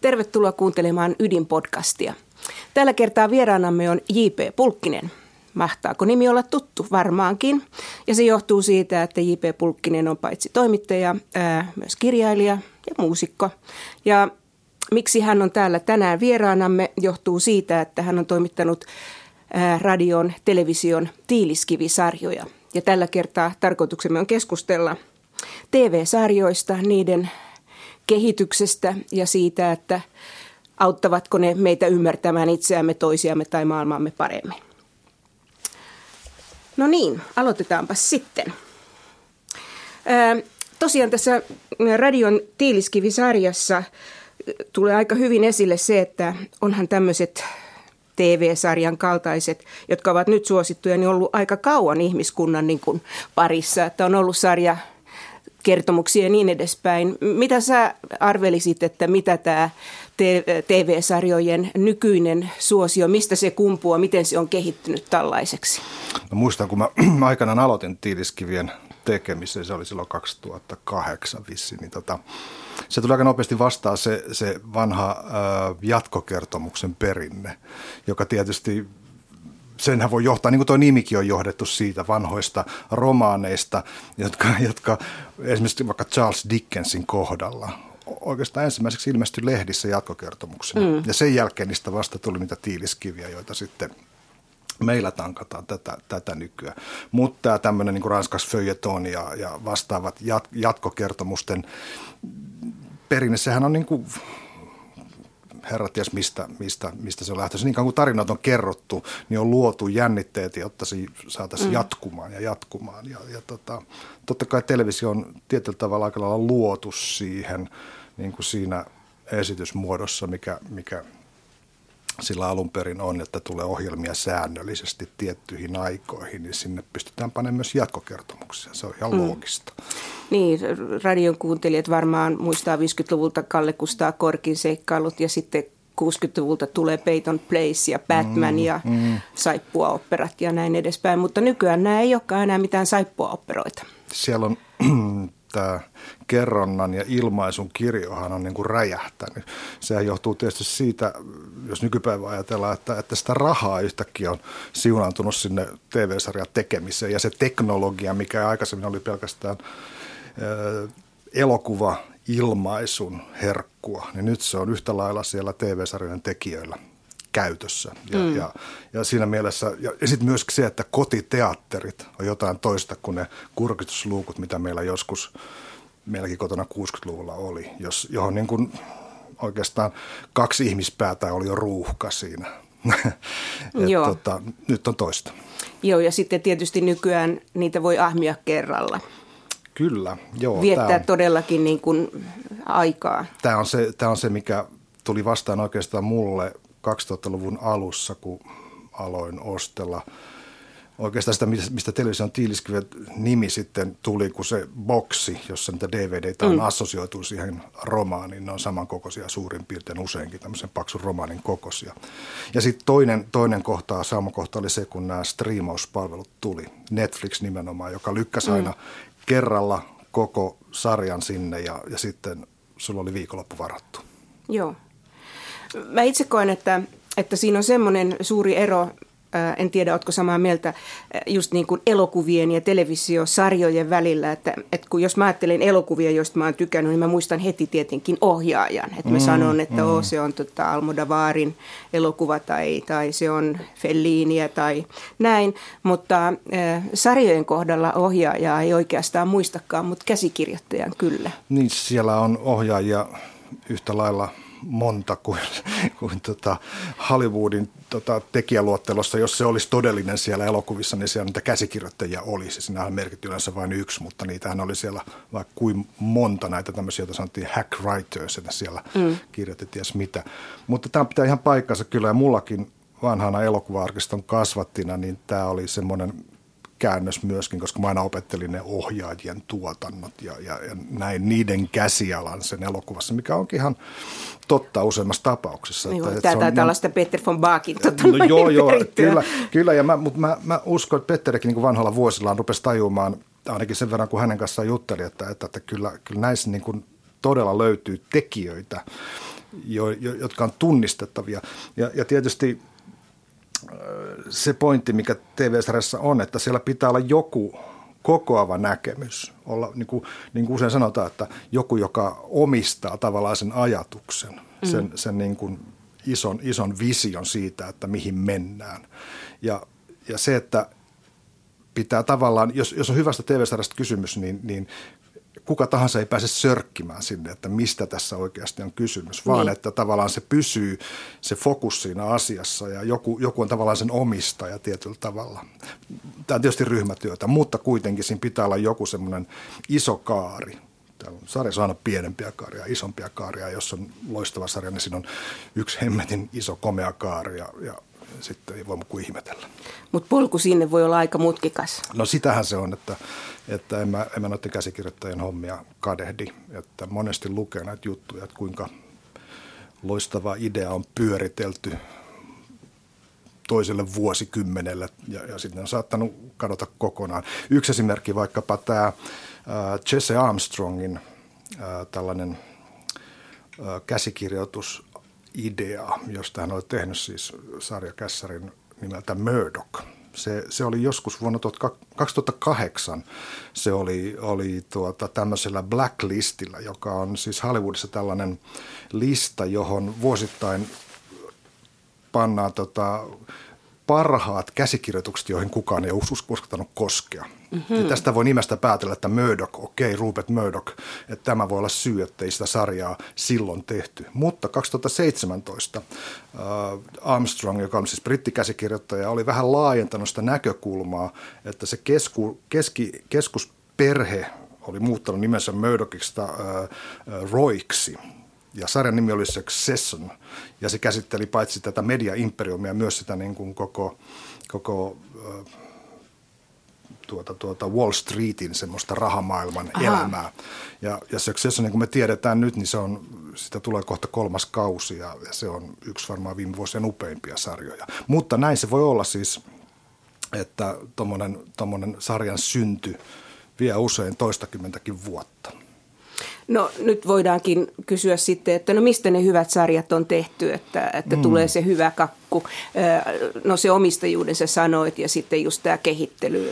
Tervetuloa kuuntelemaan Ydin-podcastia. Tällä kertaa vieraanamme on J.P. Pulkkinen. Mahtaako nimi olla tuttu? Varmaankin. Ja se johtuu siitä, että J.P. Pulkkinen on paitsi toimittaja, ää, myös kirjailija ja muusikko. Ja miksi hän on täällä tänään vieraanamme johtuu siitä, että hän on toimittanut ää, radion, television tiiliskivisarjoja. Ja tällä kertaa tarkoituksemme on keskustella TV-sarjoista, niiden kehityksestä ja siitä, että auttavatko ne meitä ymmärtämään itseämme, toisiamme tai maailmaamme paremmin. No niin, aloitetaanpa sitten. Tosiaan tässä radion tiiliskivisarjassa tulee aika hyvin esille se, että onhan tämmöiset TV-sarjan kaltaiset, jotka ovat nyt suosittuja, niin ollut aika kauan ihmiskunnan niin kuin parissa. Että on ollut sarja kertomuksia ja niin edespäin. Mitä sä arvelisit, että mitä tämä TV-sarjojen nykyinen suosio, mistä se kumpuaa, miten se on kehittynyt tällaiseksi? No muistan, kun mä aikanaan aloitin tiiliskivien tekemisen, se oli silloin 2008 vissi, niin tota, se tuli aika nopeasti vastaan se, se vanha äh, jatkokertomuksen perinne, joka tietysti senhän voi johtaa, niin kuin tuo nimikin on johdettu siitä vanhoista romaaneista, jotka, jotka esimerkiksi vaikka Charles Dickensin kohdalla oikeastaan ensimmäiseksi ilmestyi lehdissä jatkokertomuksena. Mm. Ja sen jälkeen niistä vasta tuli niitä tiiliskiviä, joita sitten meillä tankataan tätä, tätä nykyään. Mutta tämä tämmöinen niin ranskas feuilleton ja, ja vastaavat jat, jatkokertomusten perinne, sehän on niin kuin herra ties mistä, mistä, mistä se on lähtöisin. Niin kuin tarinat on kerrottu, niin on luotu jännitteet, jotta se saataisiin mm. jatkumaan ja jatkumaan. Ja, ja tota, totta kai televisio on tietyllä tavalla aika lailla luotu siihen niin kuin siinä esitysmuodossa, mikä, mikä sillä alun perin on, että tulee ohjelmia säännöllisesti tiettyihin aikoihin, niin sinne pystytään panemaan myös jatkokertomuksia. Se on ihan mm. loogista. Niin, radion kuuntelijat varmaan muistaa 50-luvulta Kalle Kustaa Korkin seikkailut ja sitten 60-luvulta tulee Peyton Place ja Batman mm, ja mm. saippua-operat ja näin edespäin, mutta nykyään nämä ei olekaan enää mitään saippua-operoita. Siellä on tämä kerronnan ja ilmaisun kirjohan on niin kuin räjähtänyt. Sehän johtuu tietysti siitä, jos nykypäivä ajatellaan, että, että sitä rahaa yhtäkkiä on siunaantunut sinne TV-sarjan tekemiseen ja se teknologia, mikä aikaisemmin oli pelkästään elokuva ilmaisun herkkua, niin nyt se on yhtä lailla siellä TV-sarjojen tekijöillä käytössä. Ja, mm. ja, ja siinä mielessä, ja, ja sitten myös se, että kotiteatterit on jotain toista kuin ne kurkitusluukut, mitä meillä joskus meilläkin kotona 60-luvulla oli, jos, johon niin kuin oikeastaan kaksi ihmispäätä oli jo ruuhka siinä. Joo. Tota, nyt on toista. Joo, ja sitten tietysti nykyään niitä voi ahmia kerralla. Kyllä, joo. Viettää on, todellakin niin kuin aikaa. Tämä on, se, tämä on se, mikä tuli vastaan oikeastaan mulle 2000-luvun alussa, kun aloin ostella oikeastaan sitä, mistä television tiiliskivet nimi sitten tuli, kun se boksi, jossa niitä DVDtä on mm. assosioitu siihen romaaniin, ne on samankokoisia suurin piirtein useinkin tämmöisen paksun romaanin kokoisia. Ja sitten toinen, toinen kohta, sama kohta oli se, kun nämä striimauspalvelut tuli, Netflix nimenomaan, joka lykkäsi mm. aina kerralla koko sarjan sinne ja, ja sitten sulla oli viikonloppu varattu. Joo. Mä itse koen, että, että siinä on semmoinen suuri ero en tiedä, oletko samaa mieltä, just niin kuin elokuvien ja televisiosarjojen välillä, että, että kun jos mä ajattelen elokuvia, joista mä oon tykännyt, niin mä muistan heti tietenkin ohjaajan. Että mä mm, sanon, että mm. oh, se on tota Almodavarin elokuva tai, tai se on Felliniä tai näin, mutta äh, sarjojen kohdalla ohjaajaa ei oikeastaan muistakaan, mutta käsikirjoittajan kyllä. Niin, siellä on ohjaajia yhtä lailla – monta kuin, kuin tota Hollywoodin tota tekijäluottelossa. Jos se olisi todellinen siellä elokuvissa, niin siellä niitä käsikirjoittajia olisi. Siinähän merkitty yleensä vain yksi, mutta niitähän oli siellä vaikka kuin monta näitä tämmöisiä, joita sanottiin hack writers, että siellä mm. kirjoitettiin mitä. Mutta tämä pitää ihan paikkansa kyllä ja mullakin vanhana elokuva-arkiston kasvattina, niin tämä oli semmoinen käännös myöskin, koska mä aina opettelin ne ohjaajien tuotannot ja, ja, ja näin niiden käsialan sen elokuvassa, mikä onkin ihan totta useimmassa tapauksessa. Joo, että, tämä taitaa olla sitä Peter von Baakin tota no, joo, joo, kyllä, kyllä ja mä, mutta mä, mä uskon, että Petterikin niin vanhalla vuosillaan rupesi tajumaan, ainakin sen verran kuin hänen kanssaan jutteli, että, että, että kyllä, kyllä näissä niin kuin todella löytyy tekijöitä, jo, jo, jotka on tunnistettavia. Ja, ja tietysti se pointti, mikä TV-sarjassa on, että siellä pitää olla joku kokoava näkemys. Olla, niin, kuin, niin kuin usein sanotaan, että joku, joka omistaa tavallaan sen ajatuksen, mm. sen, sen niin kuin ison, ison vision siitä, että mihin mennään. Ja, ja se, että pitää tavallaan, jos, jos on hyvästä TV-sarjasta kysymys, niin, niin kuka tahansa ei pääse sörkkimään sinne, että mistä tässä oikeasti on kysymys, vaan niin. että tavallaan se pysyy se fokus siinä asiassa ja joku, joku on tavallaan sen omistaja tietyllä tavalla. Tämä on tietysti ryhmätyötä, mutta kuitenkin siinä pitää olla joku semmoinen iso kaari. Täällä on sarjassa aina pienempiä kaaria, isompia kaaria. Jos on loistava sarja, niin siinä on yksi hemmetin iso komea kaari ja, ja sitten ei voi kuin ihmetellä. Mutta polku sinne voi olla aika mutkikas. No sitähän se on, että, että en, mä, en mä noiden käsikirjoittajien hommia kadehdi. Että monesti lukee näitä juttuja, että kuinka loistava idea on pyöritelty toiselle vuosikymmenelle ja, ja sitten on saattanut kadota kokonaan. Yksi esimerkki vaikkapa tämä äh, Jesse Armstrongin äh, tällainen äh, käsikirjoitus idea, josta hän oli tehnyt siis sarjakässarin nimeltä Murdoch. Se, se oli joskus vuonna 2008, se oli, oli tuota, tämmöisellä blacklistillä, joka on siis Hollywoodissa tällainen lista, johon vuosittain pannaan tota, parhaat käsikirjoitukset, joihin kukaan ei uskaltanut koskea. Mm-hmm. Ja tästä voi nimestä päätellä, että Murdoch, okei, okay, Rupert Murdoch, että tämä voi olla syy, että ei sitä sarjaa silloin tehty. Mutta 2017 äh, Armstrong, joka on siis brittikäsikirjoittaja, oli vähän laajentanut sitä näkökulmaa, että se kesku, keski, keskusperhe oli muuttanut nimensä Murdochista äh, äh, Roiksi – ja sarjan nimi oli Succession, ja se käsitteli paitsi tätä media-imperiumia, myös sitä niin kuin koko, koko tuota, tuota Wall Streetin semmoista rahamaailman Aha. elämää. Ja, ja Succession, niin kuin me tiedetään nyt, niin se on, sitä tulee kohta kolmas kausi, ja, ja se on yksi varmaan viime vuosien upeimpia sarjoja. Mutta näin se voi olla siis, että tuommoinen sarjan synty vie usein toistakymmentäkin vuotta. No nyt voidaankin kysyä sitten, että no mistä ne hyvät sarjat on tehty, että, että mm. tulee se hyvä kakku. No se omistajuuden sä sanoit ja sitten just tämä kehittely.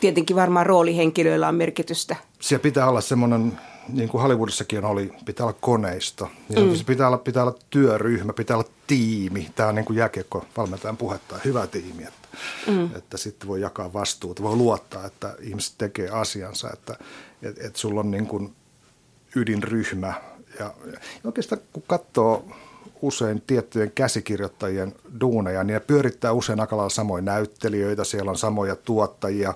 Tietenkin varmaan roolihenkilöillä on merkitystä. Siellä pitää olla semmoinen, niin kuin Hollywoodissakin oli, pitää olla koneisto. Mm. Se pitää olla, pitää olla työryhmä, pitää olla tiimi. Tämä on niin kuin jääkiekko valmentajan puhetta, hyvä tiimi. Että, mm. että sitten voi jakaa vastuuta, voi luottaa, että ihmiset tekee asiansa, että että että sulla on niin kuin ydinryhmä. Ja, ja oikeastaan kun katsoo usein tiettyjen käsikirjoittajien duuneja, niin ne pyörittää usein aika lailla samoja näyttelijöitä, siellä on samoja tuottajia,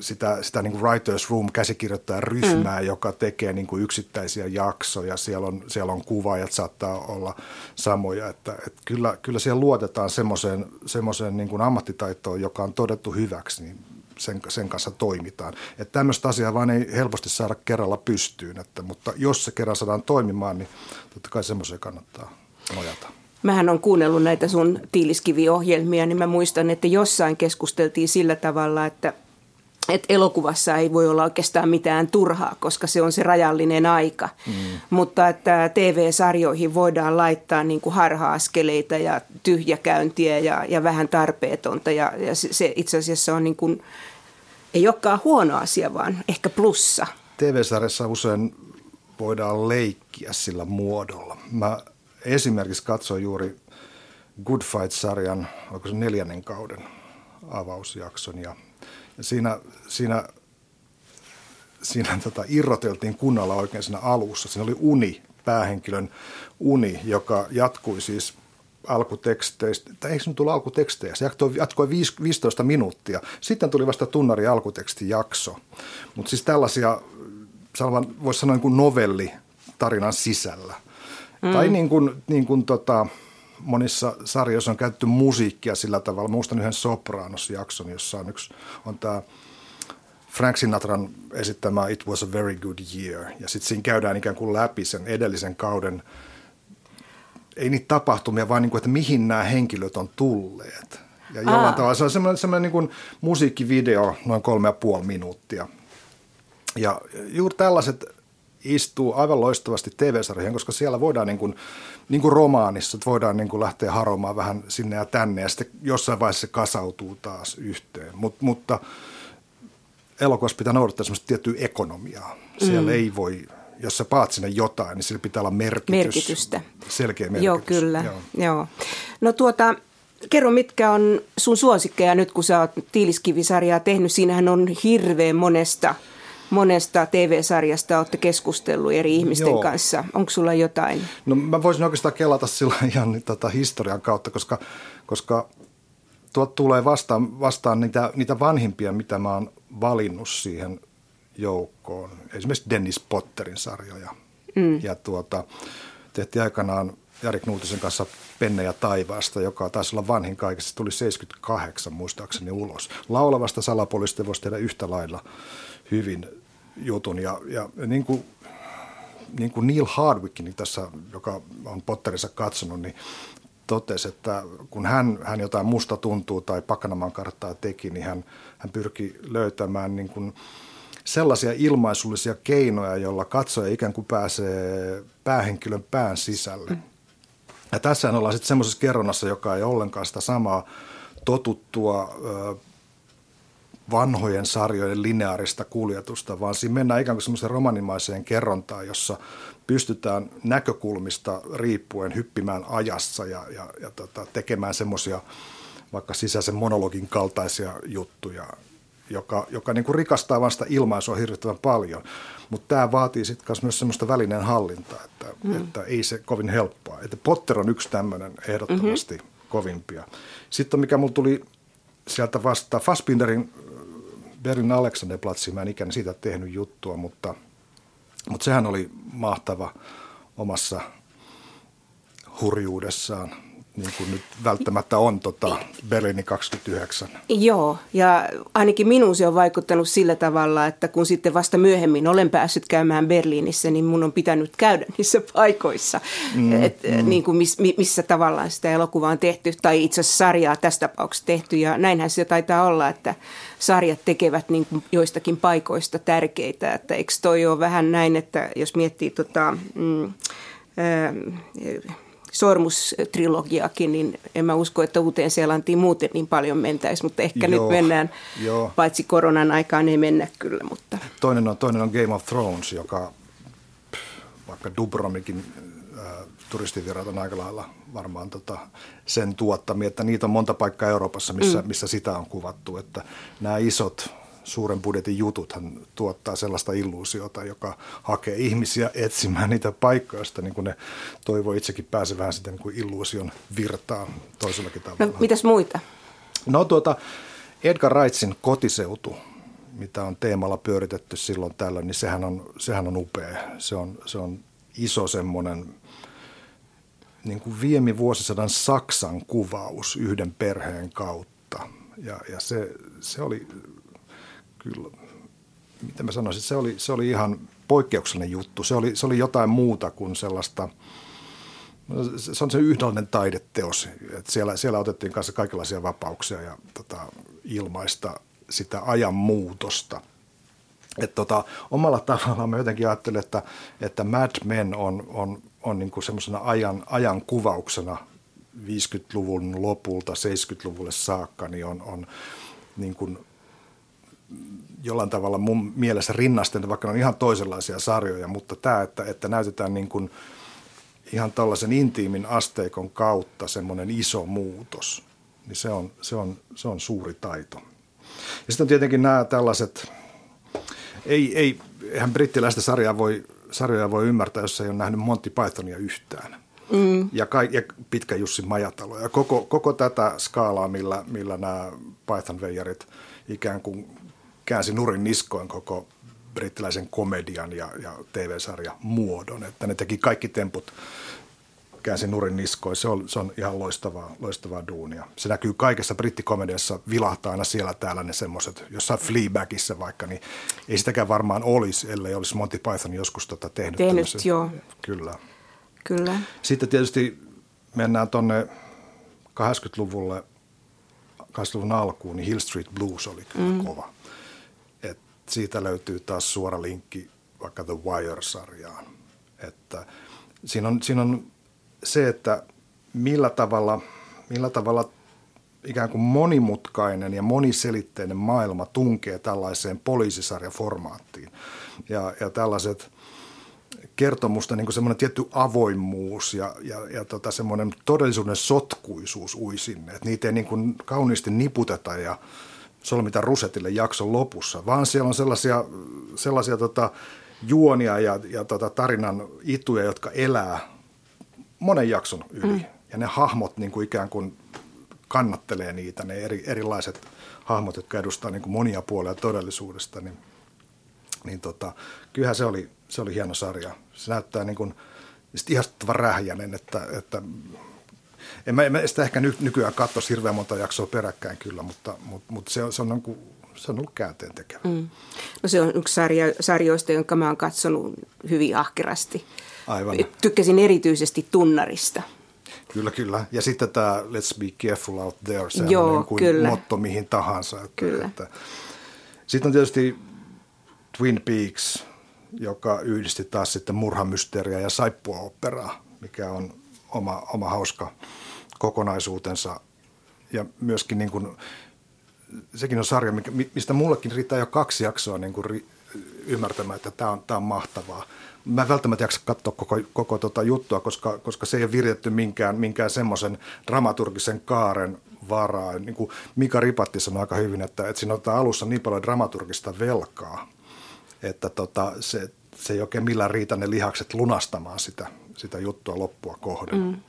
sitä, sitä niin kuin writers room käsikirjoittajan ryhmää, mm. joka tekee niin kuin yksittäisiä jaksoja, siellä on, siellä on kuvaajat, saattaa olla samoja, että, että kyllä, kyllä siellä luotetaan semmoiseen, semmoiseen niin kuin ammattitaitoon, joka on todettu hyväksi, niin sen, sen kanssa toimitaan. Että tämmöistä asiaa vaan ei helposti saada kerralla pystyyn, että, mutta jos se kerran saadaan toimimaan, niin totta kai semmoiseen kannattaa nojata. Mähän on kuunnellut näitä sun tiiliskiviohjelmia, niin mä muistan, että jossain keskusteltiin sillä tavalla, että että elokuvassa ei voi olla oikeastaan mitään turhaa, koska se on se rajallinen aika. Mm. Mutta että TV-sarjoihin voidaan laittaa niin kuin harha-askeleita ja tyhjäkäyntiä ja, ja vähän tarpeetonta. Ja, ja se itse asiassa on niin kuin, ei olekaan huono asia, vaan ehkä plussa. TV-sarjassa usein voidaan leikkiä sillä muodolla. Mä esimerkiksi katsoin juuri Good Fight-sarjan, onko se neljännen kauden avausjakson ja – siinä, siinä, siinä tota, irroteltiin kunnalla oikein siinä alussa. Siinä oli uni, päähenkilön uni, joka jatkui siis alkuteksteistä, tai eikö se nyt tullut alkutekstejä, se jatkoi, jatkoi 15 minuuttia. Sitten tuli vasta tunnari alkutekstijakso. Mutta siis tällaisia, voisi sanoa niin kuin novelli tarinan sisällä. Mm. Tai niin kuin, niin kuin tota, monissa sarjoissa on käytetty musiikkia sillä tavalla. Muistan yhden Sopranos-jakson, jossa on yksi, on tämä Frank Sinatran esittämä It was a very good year. Ja sitten siinä käydään ikään kuin läpi sen edellisen kauden, ei niitä tapahtumia, vaan niin kuin, että mihin nämä henkilöt on tulleet. Ja jollain Aa. tavalla se on semmoinen, semmoinen niin kuin musiikkivideo, noin kolme ja puoli minuuttia. Ja juuri tällaiset istuu aivan loistavasti TV-sarjoihin, koska siellä voidaan niin kuin, niin kuin romaanissa, että voidaan niin kuin lähteä haromaan vähän sinne ja tänne ja sitten jossain vaiheessa se kasautuu taas yhteen. Mut, mutta elokuvassa pitää noudattaa semmoista tiettyä ekonomiaa. Siellä mm. ei voi, jos sä paat sinne jotain, niin sillä pitää olla merkitys, merkitystä. Selkeä merkitys. Joo, kyllä. Joo. Joo. No tuota, kerro mitkä on sun suosikkeja nyt, kun sä oot Tiiliskivisarjaa tehnyt. Siinähän on hirveän monesta – monesta TV-sarjasta olette keskustellut eri ihmisten Joo. kanssa. Onko sulla jotain? No mä voisin oikeastaan kelata sillä ihan tota, historian kautta, koska, koska tuot tulee vastaan, vastaan niitä, niitä vanhimpia, mitä mä oon valinnut siihen joukkoon. Esimerkiksi Dennis Potterin sarjoja. Mm. Ja tuota, tehtiin aikanaan Jari Knuutisen kanssa Penne ja taivaasta, joka taisi olla vanhin kaikessa. Se tuli 78 muistaakseni ulos. Laulavasta salapolista voisi tehdä yhtä lailla hyvin jutun. Ja, ja niin kuin, niin kuin Neil Hardwickin tässä, joka on Potterissa katsonut, niin totesi, että kun hän, hän jotain musta tuntuu tai Pakanaman karttaa teki, niin hän, hän pyrki löytämään niin kuin sellaisia ilmaisullisia keinoja, joilla katsoja ikään kuin pääsee päähenkilön pään sisälle. Mm. Ja tässä ollaan sitten semmoisessa kerronnassa, joka ei ollenkaan sitä samaa totuttua vanhojen sarjojen lineaarista kuljetusta, vaan siinä mennään ikään kuin semmoiseen romanimaiseen kerrontaan, jossa pystytään näkökulmista riippuen hyppimään ajassa ja, ja, ja tota, tekemään semmoisia vaikka sisäisen monologin kaltaisia juttuja, joka, joka niin kuin rikastaa vasta ilmaisua hirvittävän paljon. Mutta tämä vaatii sitten myös semmoista välinen hallintaa, että, mm. että ei se kovin helppoa. Että Potter on yksi tämmöinen ehdottomasti mm-hmm. kovimpia. Sitten mikä mulla tuli sieltä vasta Fassbinderin Berlin Alexanderplatsi, mä en ikään siitä tehnyt juttua, mutta, mutta sehän oli mahtava omassa hurjuudessaan niin kuin nyt välttämättä on tota Berliini 29. Joo, ja ainakin minun se on vaikuttanut sillä tavalla, että kun sitten vasta myöhemmin olen päässyt käymään Berliinissä, niin mun on pitänyt käydä niissä paikoissa, mm, et, mm. Niin kuin miss, missä tavallaan sitä elokuvaa on tehty, tai itse asiassa sarjaa tässä tapauksessa tehty, ja näinhän se taitaa olla, että sarjat tekevät niin kuin joistakin paikoista tärkeitä, että eikö toi ole vähän näin, että jos miettii tota, mm, äh, sormustrilogiakin, niin en mä usko, että uuteen Seelantiin muuten niin paljon mentäisi, mutta ehkä joo, nyt mennään, joo. paitsi koronan aikaan ei mennä kyllä. Mutta. Toinen, on, toinen on Game of Thrones, joka vaikka Dubromikin turistivirat on aika lailla varmaan tota, sen tuottamia, että niitä on monta paikkaa Euroopassa, missä, mm. missä sitä on kuvattu, että nämä isot suuren budjetin jututhan tuottaa sellaista illuusiota, joka hakee ihmisiä etsimään niitä paikkoja, niin kuin ne toivoo itsekin pääsevään sitten niin kuin illuusion virtaan toisellakin tavalla. No, mitäs muita? No tuota, Edgar Wrightsin kotiseutu, mitä on teemalla pyöritetty silloin tällä, niin sehän on, sehän on upea. Se on, se on iso semmoinen niin kuin viemi vuosisadan Saksan kuvaus yhden perheen kautta. Ja, ja se, se oli kyllä, mitä mä sanoisin, se oli, se oli ihan poikkeuksellinen juttu. Se oli, se oli jotain muuta kuin sellaista, se on se yhdellinen taideteos. että siellä, siellä otettiin kanssa kaikenlaisia vapauksia ja tota, ilmaista sitä ajan muutosta. Et tota, omalla tavallaan mä jotenkin ajattelen, että, että Mad Men on, on, on niin semmoisena ajan, ajan kuvauksena 50-luvun lopulta 70-luvulle saakka, niin on, on niin kuin jollain tavalla mun mielessä rinnasten, vaikka ne on ihan toisenlaisia sarjoja, mutta tämä, että, että näytetään niin kuin ihan tällaisen intiimin asteikon kautta semmoinen iso muutos, niin se on, se on, se on suuri taito. Ja sitten on tietenkin nämä tällaiset, ei, ei, eihän brittiläistä sarjaa voi, sarjoja voi ymmärtää, jos ei ole nähnyt Monty Pythonia yhtään. Mm. Ja, ka, ja pitkä Jussi Majatalo. Ja koko, koko tätä skaalaa, millä, millä nämä Python-veijarit ikään kuin käänsi nurin niskoin koko brittiläisen komedian ja, ja TV-sarja muodon. Että ne teki kaikki temput käänsi nurin niskoin. Se on, se on ihan loistavaa, loistavaa duunia. Se näkyy kaikessa brittikomediassa, vilahtaa aina siellä täällä ne semmoiset, jossain Fleabagissa vaikka, niin ei sitäkään varmaan olisi, ellei olisi Monty Python joskus tota tehnyt. Tehnyt, tämmöisen. joo. Kyllä. Kyllä. Sitten tietysti mennään tuonne 80-luvulle, 80-luvun alkuun, niin Hill Street Blues oli kyllä mm. kova siitä löytyy taas suora linkki vaikka The Wire-sarjaan. Että siinä, on, siinä on se, että millä tavalla, millä tavalla ikään kuin monimutkainen ja moniselitteinen maailma tunkee tällaiseen poliisisarjaformaattiin. Ja, ja tällaiset kertomusta niin kuin semmoinen tietty avoimuus ja, ja, ja tota semmoinen todellisuuden sotkuisuus ui sinne. Että niitä ei niin kuin kauniisti niputeta ja solmita rusetille jakson lopussa, vaan siellä on sellaisia, sellaisia tota, juonia ja, ja tota, tarinan ituja, jotka elää monen jakson yli. Mm. Ja ne hahmot niin kuin ikään kuin kannattelee niitä, ne eri, erilaiset hahmot, jotka edustaa niin kuin monia puolia todellisuudesta, niin, niin tota, kyllähän se oli, se oli hieno sarja. Se näyttää niin kuin ihastuttavan rähjänen, että, että en mä, en mä sitä ehkä ny, nykyään katsoisi hirveän monta jaksoa peräkkäin kyllä, mutta, mutta, mutta se, on, se, on, niin kuin, se on ollut käänteen tekevä. Mm. No se on yksi sarja, sarjoista, jonka mä oon katsonut hyvin ahkerasti. Aivan. Tykkäsin erityisesti tunnarista. Kyllä, kyllä. Ja sitten tämä Let's be careful out there, se Joo, on niin kuin kyllä. motto mihin tahansa. Että, kyllä. Että. Sitten on tietysti Twin Peaks, joka yhdisti taas sitten murhamysteeriä ja saippua-operaa, mikä on oma, oma hauska kokonaisuutensa. Ja myöskin niin kuin, sekin on sarja, mistä mullekin riittää jo kaksi jaksoa niin kuin ymmärtämään, että tämä on, tämä on mahtavaa mä en välttämättä jaksa katsoa koko, koko tota juttua, koska, koska se ei ole virjetty minkään, minkään semmoisen dramaturgisen kaaren varaa. Niin kuin Mika Ripatti sanoi aika hyvin, että, että siinä on alussa niin paljon dramaturgista velkaa, että tota, se, se ei oikein millään riitä ne lihakset lunastamaan sitä, sitä juttua loppua kohden. Mm.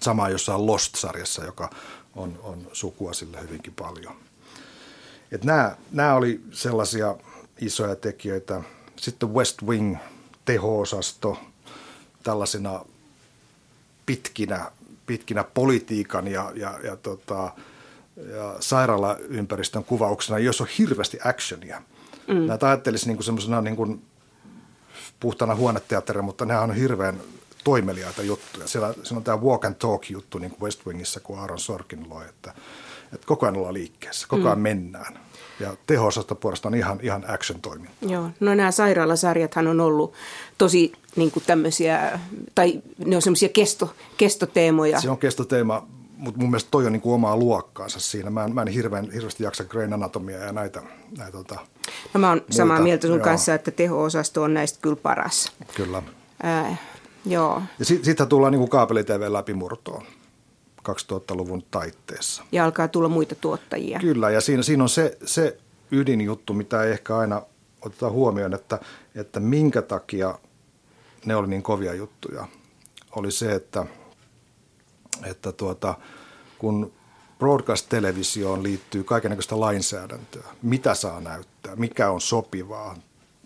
Sama jossain Lost-sarjassa, joka on, on sukua sille hyvinkin paljon. Et nämä, nämä oli sellaisia isoja tekijöitä. Sitten West Wing – teho-osasto tällaisena pitkinä, pitkinä politiikan ja, ja, ja, tota, ja sairaalaympäristön kuvauksena, jos on hirveästi actionia. Mm. Näitä ajattelisi niin semmoisena niin puhtana huoneteatterina, mutta nämä on hirveän toimeliaita juttuja. Siellä, siellä on tämä walk and talk juttu niin kuin West Wingissä, kun Aaron Sorkin loi, että, että koko ajan ollaan liikkeessä, koko ajan mm. mennään. Ja teho-osasta puolestaan ihan, ihan action-toiminta. Joo, no nämä sairaalasarjathan on ollut tosi niin kuin tämmöisiä, tai ne on semmoisia kesto, kestoteemoja. Se on kestoteema, mutta mun mielestä toi on niin kuin omaa luokkaansa siinä. Mä en, mä en hirveän, hirveästi jaksa Grain Anatomia ja näitä. näitä tota, no mä oon samaa mieltä sun joo. kanssa, että teho-osasto on näistä kyllä paras. Kyllä. Äh, joo. Ja sitten sit tullaan niin kuin kaapeli-TV läpimurtoon. 2000-luvun taitteessa. Ja alkaa tulla muita tuottajia. Kyllä, ja siinä, siinä on se, se ydinjuttu, mitä ei ehkä aina oteta huomioon, että, että minkä takia ne oli niin kovia juttuja. Oli se, että, että tuota, kun broadcast-televisioon liittyy kaikenlaista lainsäädäntöä, mitä saa näyttää, mikä on sopivaa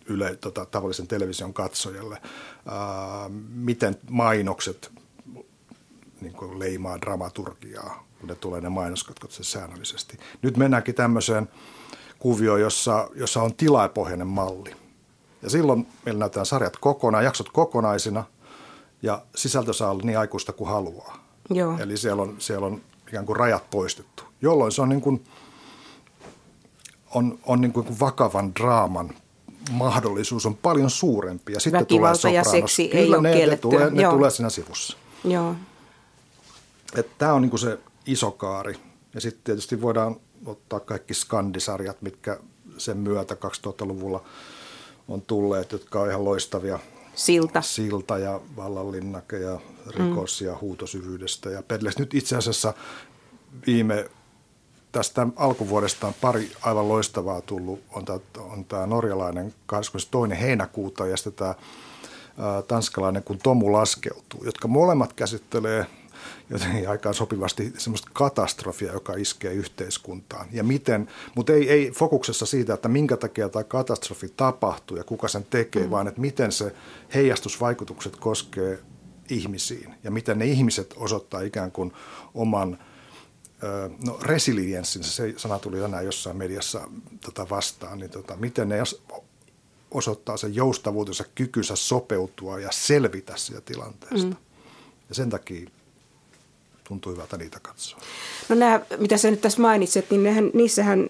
yle, tota, tavallisen television katsojalle, ää, miten mainokset niin kuin leimaa dramaturgiaa, kun ne tulee ne mainoskatkot sen säännöllisesti. Nyt mennäänkin tämmöiseen kuvioon, jossa, jossa on tilapohjainen malli. Ja silloin meillä näytetään sarjat kokonaan, jaksot kokonaisina ja sisältö saa olla niin aikuista kuin haluaa. Joo. Eli siellä on, siellä on ikään kuin rajat poistettu, jolloin se on, niin kuin, on, on niin kuin vakavan draaman mahdollisuus on paljon suurempi. Ja sitten Väkivalta tulee ja seksi Kyllä, ei ole ne, kielletty. Ne tulee, ne tulee siinä sivussa. Joo. Tämä on niin se iso kaari. Ja sitten tietysti voidaan ottaa kaikki skandisarjat, mitkä sen myötä 2000-luvulla on tulleet, jotka on ihan loistavia. Silta. Silta ja vallanlinnake ja rikos mm. ja huutosyvyydestä ja Pedles. Nyt itse asiassa viime tästä alkuvuodesta on pari aivan loistavaa tullut. On tämä, on tämä norjalainen 22. heinäkuuta ja sitten tämä tanskalainen kun Tomu laskeutuu, jotka molemmat käsittelee – jotenkin aikaan sopivasti semmoista katastrofia, joka iskee yhteiskuntaan. Ja miten, mutta ei, ei fokuksessa siitä, että minkä takia tämä katastrofi tapahtuu ja kuka sen tekee, mm. vaan että miten se heijastusvaikutukset koskee ihmisiin ja miten ne ihmiset osoittaa ikään kuin oman no, resilienssinsä, se sana tuli tänään jossain mediassa tota vastaan, niin tota, miten ne osoittaa sen joustavuutensa, kykynsä sopeutua ja selvitä siitä tilanteesta. Mm. Ja sen takia tuntuu hyvältä niitä katsoa. No nämä, mitä sä nyt tässä mainitset, niin nehän, niissähän,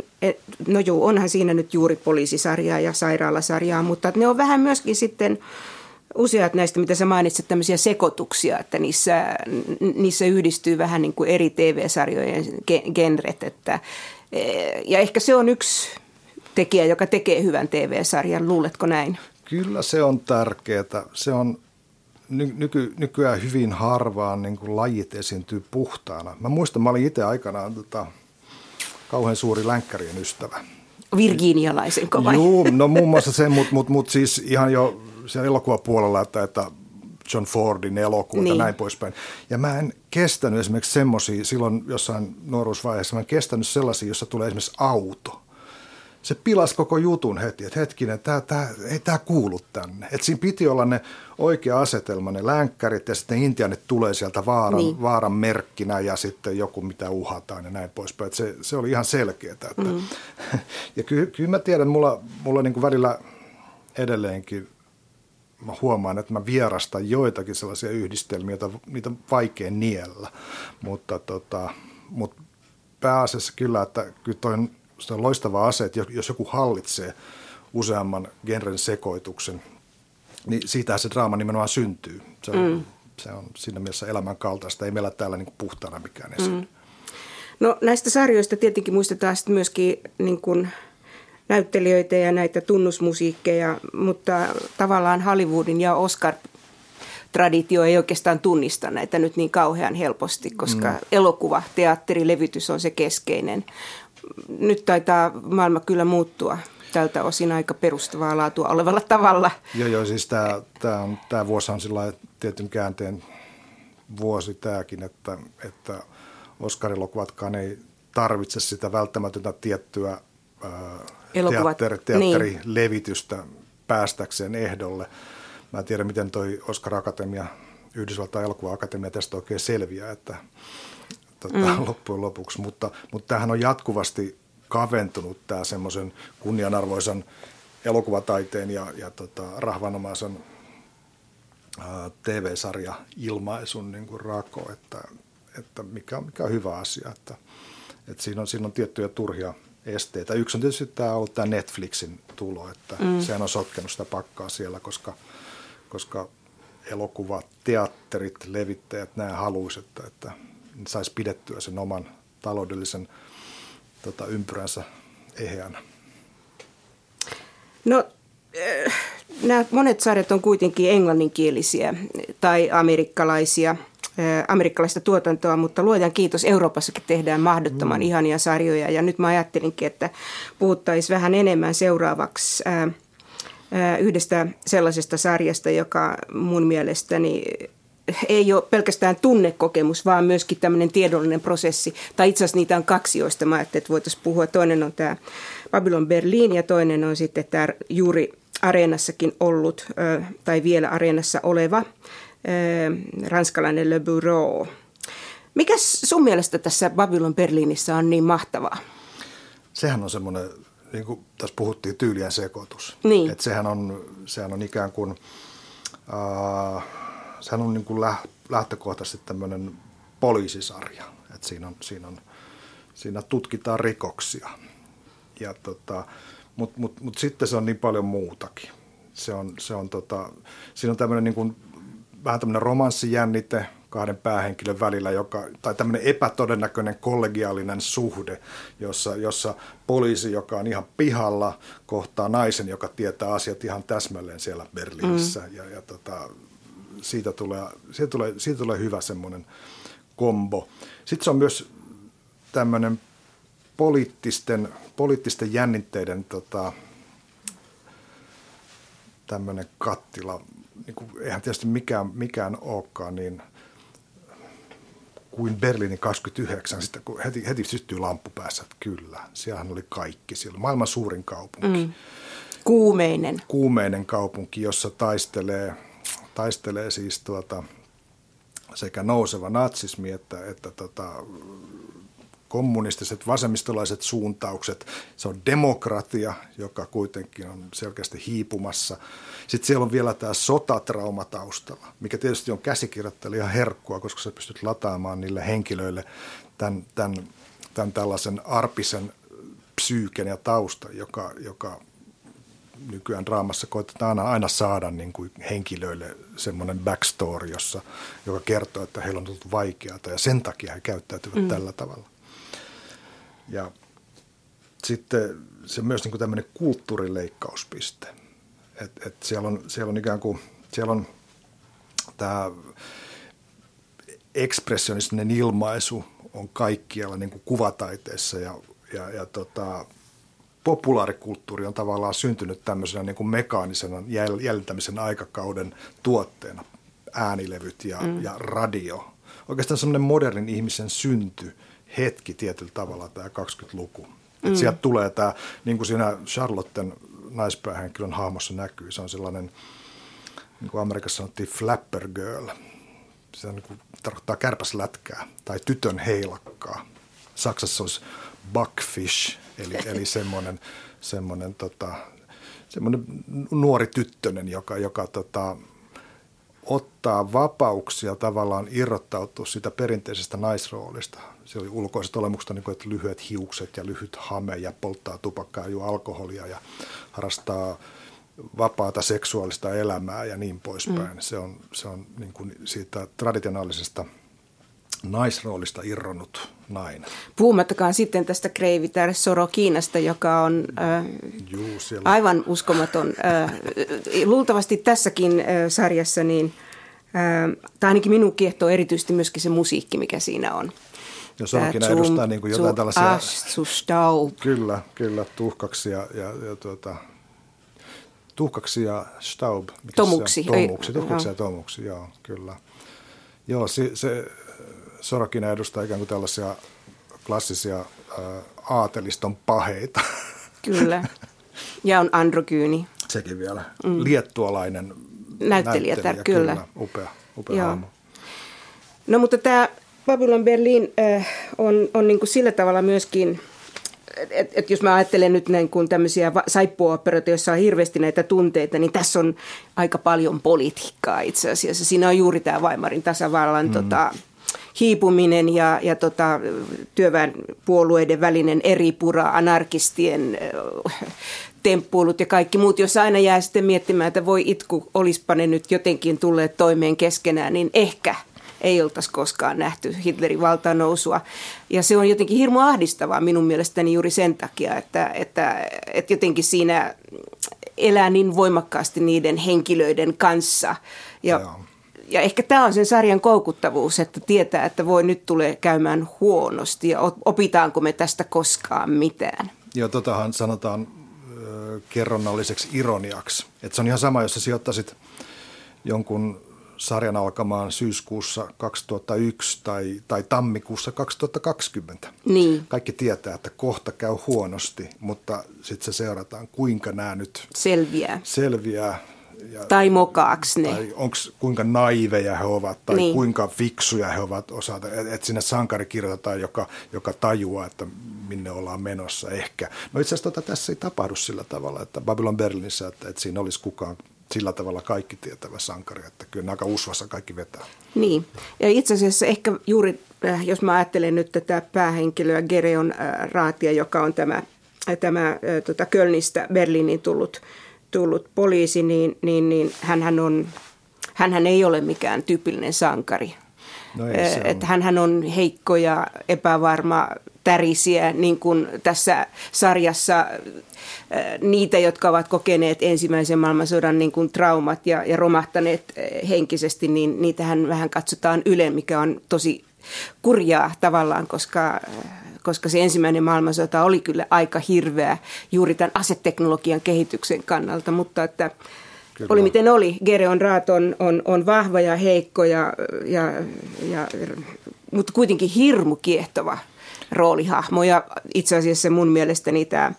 no juu, onhan siinä nyt juuri poliisisarjaa ja sairaalasarjaa, mutta ne on vähän myöskin sitten useat näistä, mitä sä mainitsit, tämmöisiä sekoituksia, että niissä, niissä yhdistyy vähän niin kuin eri TV-sarjojen genret. Että, e, ja ehkä se on yksi tekijä, joka tekee hyvän TV-sarjan. Luuletko näin? Kyllä se on tärkeää. Se on nyky, nykyään hyvin harvaan niin kuin lajit esiintyy puhtaana. Mä muistan, mä olin itse aikanaan tota, kauhean suuri länkkärien ystävä. Virginialaisen kova. Joo, no muun muassa se, mutta mut, mut siis ihan jo siellä elokuvapuolella, että, että John Fordin elokuvat niin. ja näin poispäin. Ja mä en kestänyt esimerkiksi semmoisia, silloin jossain nuoruusvaiheessa, mä en kestänyt sellaisia, jossa tulee esimerkiksi auto. Se pilas koko jutun heti, että hetkinen, tää, tää, ei tämä kuulu tänne. Että siinä piti olla ne oikea asetelma, ne länkkärit ja sitten intianit tulee sieltä vaaran, niin. vaaran merkkinä ja sitten joku mitä uhataan ja näin poispäin. Että se, se oli ihan selkeää. Että, mm. Ja kyllä, kyllä mä tiedän, mulla, mulla niin kuin välillä edelleenkin mä huomaan, että mä vierastan joitakin sellaisia yhdistelmiä, joita niitä on vaikea niellä. Mutta, tota, mutta pääasiassa kyllä, että kyllä toi on, on loistava ase, että jos joku hallitsee useamman genren sekoituksen, niin siitä se draama nimenomaan syntyy. Se on, mm. se on siinä mielessä elämän kaltaista. Ei meillä täällä niin puhtaana mikään. Mm. No näistä sarjoista tietenkin muistetaan sitten myöskin niin kuin näyttelijöitä ja näitä tunnusmusiikkeja, mutta tavallaan Hollywoodin ja Oscar traditio ei oikeastaan tunnista näitä nyt niin kauhean helposti, koska mm. elokuva, teatteri, levytys on se keskeinen. Nyt taitaa maailma kyllä muuttua tältä osin aika perustavaa laatua olevalla tavalla. Joo, joo siis tämä, tämä, on, tämä vuosi on sillä tietyn käänteen vuosi tämäkin, että, että Oscar-elokuvatkaan ei tarvitse sitä välttämätöntä tiettyä Elokuvat, teatteri, teatterilevitystä niin. päästäkseen ehdolle. Mä en tiedä, miten toi Oscar Akatemia, Yhdysvaltain elokuva-akatemia tästä oikein selviää, että tota, mm. loppujen lopuksi. Mutta, mutta tämähän on jatkuvasti kaventunut tämä semmoisen kunnianarvoisen elokuvataiteen ja, ja tota, rahvanomaisen TV-sarja ilmaisun niin kuin rako, että, että mikä, mikä on hyvä asia, että, että siinä, on, siinä on tiettyjä turhia esteitä. Yksi on tietysti tämä ollut tämä Netflixin tulo, että mm. sehän on sotkenut sitä pakkaa siellä, koska, koska elokuvat, teatterit, levittäjät, nämä haluaisivat, että, että saisi pidettyä sen oman taloudellisen tota, ympyränsä eheänä. No, äh, nämä monet sarjat on kuitenkin englanninkielisiä tai amerikkalaisia – amerikkalaista tuotantoa, mutta luojan kiitos, Euroopassakin tehdään mahdottoman mm. ihania sarjoja. Ja nyt mä ajattelinkin, että puhuttaisiin vähän enemmän seuraavaksi ää, ää, yhdestä sellaisesta sarjasta, joka mun mielestäni ei ole pelkästään tunnekokemus, vaan myöskin tämmöinen tiedollinen prosessi. Tai itse asiassa niitä on kaksi, joista mä ajattelin, että voitaisiin puhua. Toinen on tämä Babylon Berlin ja toinen on sitten tämä juuri areenassakin ollut tai vielä areenassa oleva ranskalainen Le Bureau. Mikä sun mielestä tässä Babylon Berliinissä on niin mahtavaa? Sehän on semmoinen, niin kuin tässä puhuttiin, tyylien sekoitus. Niin. Et sehän, on, sehän on ikään kuin, äh, sehän on niin kuin lähtökohtaisesti tämmöinen poliisisarja. Et siinä, on, siinä, on, siinä tutkitaan rikoksia. Ja tota, Mutta mut, mut sitten se on niin paljon muutakin. Se on, se on tota, siinä on tämmöinen niin kuin vähän tämmöinen romanssijännite kahden päähenkilön välillä, joka, tai tämmöinen epätodennäköinen kollegiaalinen suhde, jossa, jossa poliisi, joka on ihan pihalla, kohtaa naisen, joka tietää asiat ihan täsmälleen siellä Berliinissä. Mm. Ja, ja tota, siitä, tulee, siitä, tulee, siitä tulee hyvä semmoinen kombo. Sitten se on myös tämmöinen poliittisten, poliittisten jännitteiden tota, tämmöinen kattila niin kuin, eihän tietysti mikään, mikään olekaan niin kuin Berliinin 29, sitten kun heti, heti syttyy lamppu päässä, että kyllä, siellähän oli kaikki siellä. Maailman suurin kaupunki. Mm. Kuumeinen. Kuumeinen kaupunki, jossa taistelee, taistelee siis tuota, sekä nouseva natsismi että, että tota, kommunistiset, vasemmistolaiset suuntaukset. Se on demokratia, joka kuitenkin on selkeästi hiipumassa. Sitten siellä on vielä tämä sotatrauma taustalla, mikä tietysti on käsikirjoittelija herkkua, koska sä pystyt lataamaan niille henkilöille tämän, tämän, tämän tällaisen arpisen psyyken ja taustan, joka, joka nykyään draamassa koitetaan aina saada niin kuin henkilöille semmoinen backstory, jossa, joka kertoo, että heillä on ollut vaikeaa ja sen takia he käyttäytyvät mm. tällä tavalla. Ja sitten se on myös niin kuin tämmöinen kulttuurileikkauspiste. Et, et siellä, on, siellä on ikään kuin, siellä on tämä ekspressionistinen ilmaisu on kaikkialla niin kuin kuvataiteessa ja, ja, ja tota, populaarikulttuuri on tavallaan syntynyt tämmöisenä niin kuin mekaanisena jäl- jäljittämisen aikakauden tuotteena. Äänilevyt ja, mm. ja radio. Oikeastaan semmoinen modernin ihmisen synty hetki tietyllä tavalla tämä 20-luku. Mm. sieltä tulee tämä, niin kuin siinä Charlotten naispäähenkilön hahmossa näkyy, se on sellainen, niin kuin Amerikassa sanottiin flapper girl. Se on niin kuin, tarkoittaa kärpäslätkää tai tytön heilakkaa. Saksassa olisi buckfish, eli, eli semmoinen, semmoinen, tota, semmoinen nuori tyttönen, joka, joka tota, ottaa vapauksia tavallaan irrottautua sitä perinteisestä naisroolista. Se oli ulkoiset olemuksesta, niin kuin, että lyhyet hiukset ja lyhyt hame ja polttaa tupakkaa, juo alkoholia ja harrastaa vapaata seksuaalista elämää ja niin poispäin. Mm. Se on, se on niin kuin siitä traditionaalisesta – naisroolista irronnut nainen. Puhumattakaan sitten tästä Kreivitar Sorokiinasta, joka on äh, Juu, aivan uskomaton. Äh, luultavasti tässäkin äh, sarjassa, niin, äh, tai ainakin minun kiehtoo erityisesti myöskin se musiikki, mikä siinä on. Ja Sorokina edustaa niin kuin jotain tällaisia... Stau. Kyllä, kyllä, tuhkaksi ja, ja, ja tuota, tuhkaksi ja staub. Tomuksi. Tomuksi, tuhkaksi ja tomuksi, joo, kyllä. Joo, se, se Sorokina edustaa ikään kuin tällaisia klassisia ä, aateliston paheita. Kyllä. Ja on androgyyni. Sekin vielä. Mm. Liettualainen näyttelijä, näyttelijä kyllä. kyllä. Upea, upea Joo. hahmo. No mutta tämä Babylon Berlin äh, on, on niin kuin sillä tavalla myöskin – et, et jos mä ajattelen nyt näin kuin tämmöisiä saippuoperoita, joissa on hirveästi näitä tunteita, niin tässä on aika paljon politiikkaa itse asiassa. Siinä on juuri tämä Weimarin tasavallan mm. tota, hiipuminen ja, ja tota, työväenpuolueiden välinen eripura, anarkistien temppuilut ja kaikki muut, jos aina jää sitten miettimään, että voi itku, olispa ne nyt jotenkin tulleet toimeen keskenään, niin ehkä – ei oltaisi koskaan nähty Hitlerin valtanousua. Ja se on jotenkin hirmu ahdistavaa minun mielestäni juuri sen takia, että, että, että jotenkin siinä elää niin voimakkaasti niiden henkilöiden kanssa. Ja, ja ehkä tämä on sen sarjan koukuttavuus, että tietää, että voi nyt tulee käymään huonosti ja opitaanko me tästä koskaan mitään. Joo, totahan sanotaan ö, kerronnalliseksi ironiaksi. Että se on ihan sama, jos sä sijoittaisit jonkun sarjan alkamaan syyskuussa 2001 tai, tai tammikuussa 2020. Niin. Kaikki tietää, että kohta käy huonosti, mutta sitten se seurataan, kuinka nämä nyt selviää. selviää ja, tai mokaaks ne. Tai onks, kuinka naiveja he ovat tai niin. kuinka fiksuja he ovat osata. Että et sinne sankari kirjoitetaan, joka, joka tajuaa, että minne ollaan menossa ehkä. No itse asiassa tota, tässä ei tapahdu sillä tavalla, että Babylon Berlinissä, että, että siinä olisi kukaan sillä tavalla kaikki tietävä sankari, että kyllä aika usvassa kaikki vetää. Niin, ja itse asiassa ehkä juuri, äh, jos mä ajattelen nyt tätä päähenkilöä Gereon äh, Raatia, joka on tämä, äh, tämä tota Kölnistä Berliiniin tullut, tullut poliisi, niin, niin, niin hänhän, on, hänhän ei ole mikään tyypillinen sankari. No ei, että hänhän on heikko ja epävarma, tärisiä, niin kuin tässä sarjassa niitä, jotka ovat kokeneet ensimmäisen maailmansodan niin kuin traumat ja, ja romahtaneet henkisesti, niin niitähän vähän katsotaan yle, mikä on tosi kurjaa tavallaan, koska, koska se ensimmäinen maailmansota oli kyllä aika hirveä juuri tämän aseteknologian kehityksen kannalta, mutta että Kyllä. Oli miten oli. Gereon Raat on, on, on vahva ja heikko, ja, ja, ja, mutta kuitenkin hirmu kiehtova roolihahmo. Ja itse asiassa mun mielestäni tämä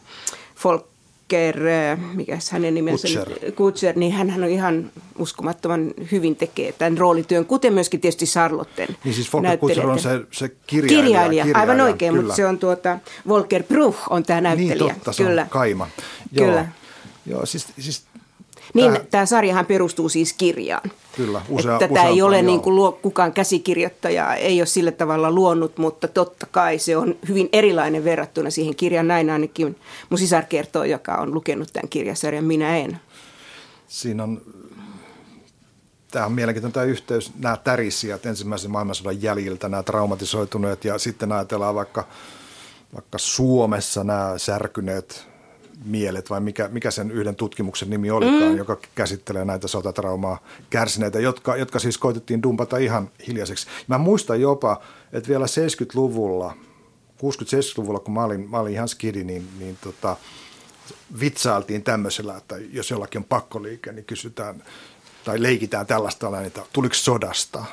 folk Osker, mikä hänen nimensä? Kutcher. Kutcher, niin hän on ihan uskomattoman hyvin tekee tämän roolityön, kuten myöskin tietysti Charlotten Niin siis Volker Kutcher on se, se kirjailija, kirjailija. kirjailija. Aivan oikein, kyllä. mutta se on tuota, Volker Bruch on tämä näyttelijä. Niin totta, se kyllä. on Kaima. Kyllä. Joo, Joo siis, siis Niin, Tää- tämä sarjahan perustuu siis kirjaan. Kyllä, usea- että tämä ei ole joo. niin kuin luo, kukaan käsikirjoittaja, ei ole sillä tavalla luonut, mutta totta kai se on hyvin erilainen verrattuna siihen kirjaan. Näin ainakin mun sisar kertoo, joka on lukenut tämän kirjasarjan, minä en. siinä on, tämä on mielenkiintoinen tämä yhteys, nämä tärisijät ensimmäisen maailmansodan jäljiltä, nämä traumatisoituneet ja sitten ajatellaan vaikka, vaikka Suomessa nämä särkyneet mielet vai mikä, mikä sen yhden tutkimuksen nimi olikaan, mm. joka käsittelee näitä sotatraumaa kärsineitä, jotka, jotka siis koitettiin dumpata ihan hiljaiseksi. Mä muistan jopa, että vielä 70-luvulla, 60-70-luvulla, kun mä olin, mä olin ihan skidi, niin, niin tota, vitsailtiin tämmöisellä, että jos jollakin on pakkoliike, niin kysytään tai leikitään tällaista, että tuliko sodasta.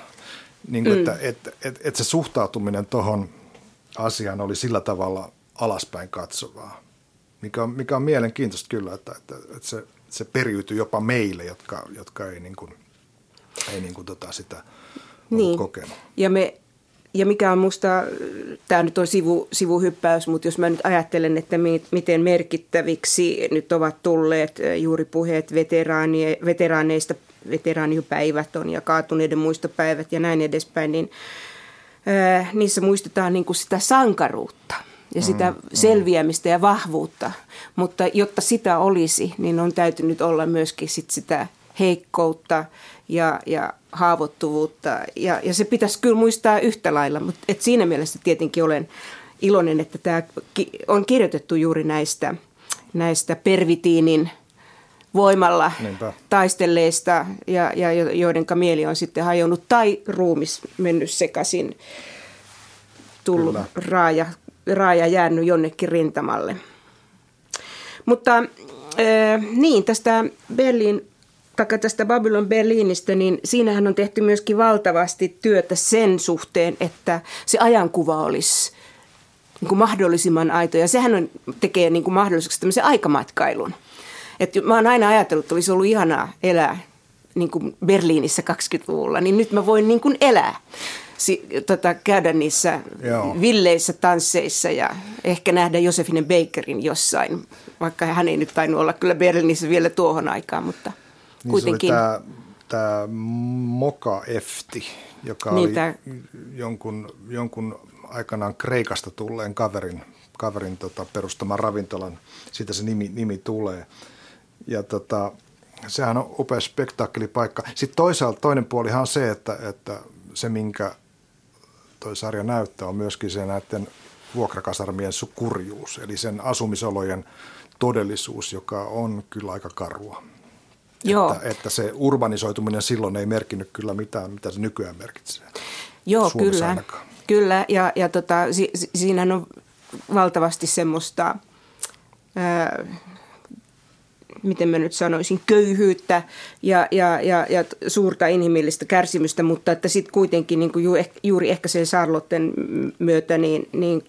Niin kuin, mm. että, että, että, että se suhtautuminen tuohon asiaan oli sillä tavalla alaspäin katsovaa, mikä on, mikä on mielenkiintoista kyllä, että, että, että se, se periytyy jopa meille, jotka, jotka ei, niin kuin, ei niin kuin tota sitä niin. kokenut. Ja, me, ja mikä on musta, tämä nyt on sivu, sivuhyppäys, mutta jos mä nyt ajattelen, että mi, miten merkittäviksi nyt ovat tulleet eh, juuri puheet veteraanie, veteraaneista, veteraanipäivät on ja kaatuneiden muistopäivät ja näin edespäin, niin äh, niissä muistetaan niin kuin sitä sankaruutta ja sitä mm, selviämistä ja vahvuutta. Mutta jotta sitä olisi, niin on täytynyt olla myöskin sit sitä heikkoutta ja, ja haavoittuvuutta. Ja, ja se pitäisi kyllä muistaa yhtä lailla, mutta et siinä mielessä tietenkin olen iloinen, että tämä on kirjoitettu juuri näistä, näistä pervitiinin voimalla Niinpä. taistelleista ja, ja joidenka mieli on sitten hajonnut tai ruumis mennyt sekaisin, tullut Kyllä. raaja, raaja jäänyt jonnekin rintamalle. Mutta niin, tästä Berliin taikka tästä Babylon Berliinistä, niin siinähän on tehty myöskin valtavasti työtä sen suhteen, että se ajankuva olisi niin kuin mahdollisimman aito. Ja sehän on, tekee niin kuin mahdolliseksi tämmöisen aikamatkailun. Et mä oon aina ajatellut, että olisi ollut ihanaa elää niin kuin Berliinissä 20-luvulla, niin nyt mä voin niin kuin elää. Si, tota, käydä niissä Joo. villeissä tansseissa ja ehkä nähdä Josefine Bakerin jossain, vaikka hän ei nyt tainnut olla kyllä Berliinissä vielä tuohon aikaan, mutta Niin kuitenkin. se oli tämä, tämä Moka Efti, joka Niin, oli tämä- jonkun, jonkun aikanaan Kreikasta tulleen kaverin, kaverin tota, perustaman ravintolan, siitä se nimi, nimi tulee. Ja tota, sehän on upea spektaakkelipaikka. Sitten toisaalta toinen puolihan on se, että, että se minkä toi sarja näyttää on myöskin se näiden vuokrakasarmien kurjuus, eli sen asumisolojen todellisuus, joka on kyllä aika karua. Joo. Että, että se urbanisoituminen silloin ei merkinnyt kyllä mitään, mitä se nykyään merkitsee. Joo, Suomessa kyllä. ainakaan. Kyllä, ja, ja tota, si, si, siinähän on valtavasti semmoista, ää, miten mä nyt sanoisin, köyhyyttä ja, ja, ja, ja suurta inhimillistä kärsimystä, mutta että sitten kuitenkin niin kuin ju, juuri ehkä sen Charlotten myötä niin, niin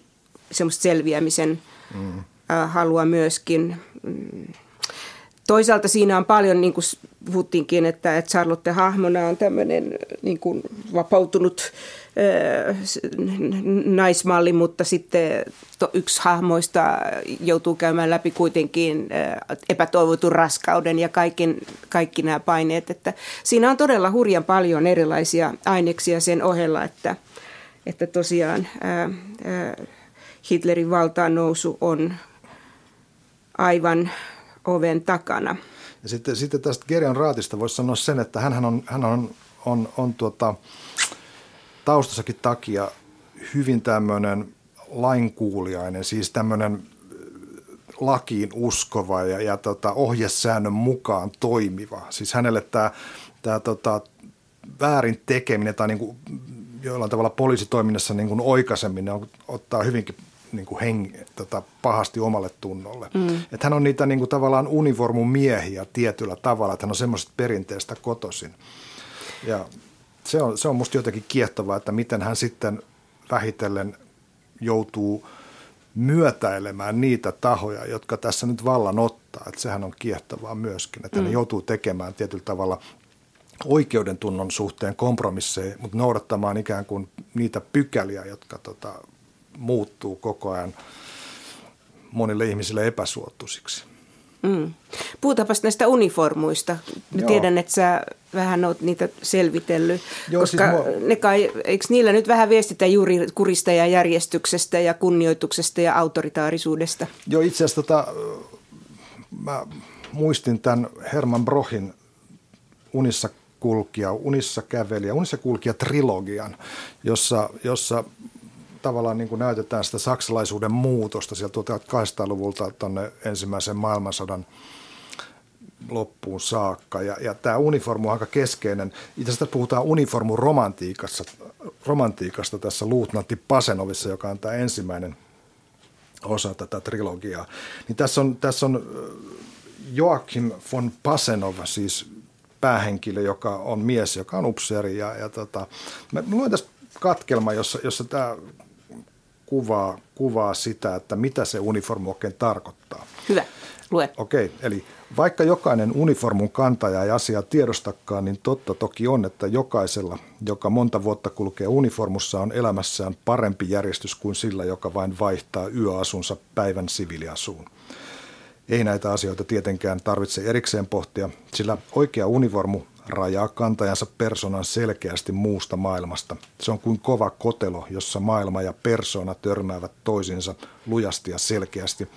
semmoista selviämisen mm. halua myöskin. Toisaalta siinä on paljon, niin kuin puhuttiinkin, että, että Charlotte hahmona on tämmöinen niin kuin vapautunut n- naismalli, mutta sitten yksi hahmoista joutuu käymään läpi kuitenkin epätoivotun raskauden ja kaiken, kaikki nämä paineet. Että siinä on todella hurjan paljon erilaisia aineksia sen ohella, että, että tosiaan Hitlerin valtaan nousu on aivan oven takana. Ja sitten, sitten tästä Gerion Raatista voisi sanoa sen, että hän on, hän on, on, on tuota, taustassakin takia hyvin tämmöinen lainkuuliainen, siis tämmöinen lakiin uskova ja, ja tota, ohjesäännön mukaan toimiva. Siis hänelle tämä, tämä tota, väärin tekeminen tai niin kuin jollain tavalla poliisitoiminnassa niin kuin oikaiseminen on, ottaa hyvinkin niin kuin heng, tota, pahasti omalle tunnolle. Mm. Että hän on niitä niin kuin, tavallaan univormun miehiä tietyllä tavalla, että hän on semmoisesta perinteestä kotoisin. Ja se on, se on musta jotenkin kiehtovaa, että miten hän sitten vähitellen joutuu myötäilemään niitä tahoja, jotka tässä nyt vallan ottaa. Että sehän on kiehtovaa myöskin, että mm. ne joutuu tekemään tietyllä tavalla oikeuden tunnon suhteen kompromisseja, mutta noudattamaan ikään kuin niitä pykäliä, jotka tota, muuttuu koko ajan monille ihmisille epäsuotuisiksi. Mm. Puhutaanpas näistä uniformuista. Mä Joo. tiedän, että sä vähän oot niitä selvitellyt, Joo, koska siis mua... ne kai, eikö niillä nyt vähän viestitä juuri kurista ja järjestyksestä ja kunnioituksesta ja autoritaarisuudesta? Joo, itse asiassa tota, mä muistin tämän Herman Brohin Unissa kulkija, Unissa kävelijä, Unissa kulkija trilogian, jossa, jossa tavallaan niin kuin näytetään sitä saksalaisuuden muutosta sieltä 1800-luvulta tuonne ensimmäisen maailmansodan loppuun saakka. Ja, ja tämä uniformu on aika keskeinen. Itse asiassa puhutaan uniformun romantiikassa, romantiikasta tässä luutnantti Pasenovissa, joka on tämä ensimmäinen osa tätä trilogiaa. Niin tässä on, tässä on Joachim von Pasenov, siis päähenkilö, joka on mies, joka on upseeri. Ja, ja tota, mä luen tästä katkelma, jossa, jossa tämä kuvaa, kuvaa sitä, että mitä se uniformu oikein tarkoittaa. Hyvä, lue. Okei, okay, eli vaikka jokainen uniformun kantaja ei asiaa tiedostakaan, niin totta toki on, että jokaisella, joka monta vuotta kulkee uniformussa, on elämässään parempi järjestys kuin sillä, joka vain vaihtaa yöasunsa päivän siviiliasuun. Ei näitä asioita tietenkään tarvitse erikseen pohtia, sillä oikea uniformu rajaa kantajansa persoonan selkeästi muusta maailmasta. Se on kuin kova kotelo, jossa maailma ja persoona törmäävät toisiinsa lujasti ja selkeästi,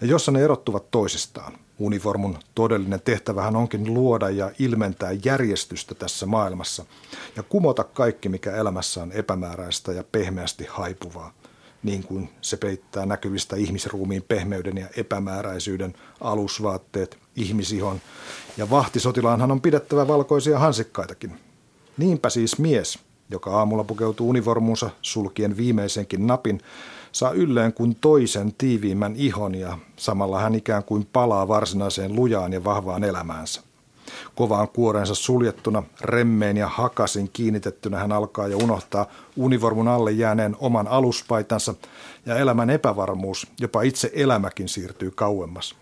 ja jossa ne erottuvat toisistaan. Uniformun todellinen tehtävähän onkin luoda ja ilmentää järjestystä tässä maailmassa ja kumota kaikki, mikä elämässä on epämääräistä ja pehmeästi haipuvaa niin kuin se peittää näkyvistä ihmisruumiin pehmeyden ja epämääräisyyden alusvaatteet, ihmisihon. Ja vahtisotilaanhan on pidettävä valkoisia hansikkaitakin. Niinpä siis mies, joka aamulla pukeutuu univormuunsa sulkien viimeisenkin napin, saa ylleen kuin toisen tiiviimmän ihon ja samalla hän ikään kuin palaa varsinaiseen lujaan ja vahvaan elämäänsä. Kovaan kuorensa suljettuna, remmeen ja hakasin kiinnitettynä hän alkaa jo unohtaa univormun alle jääneen oman aluspaitansa ja elämän epävarmuus, jopa itse elämäkin siirtyy kauemmas.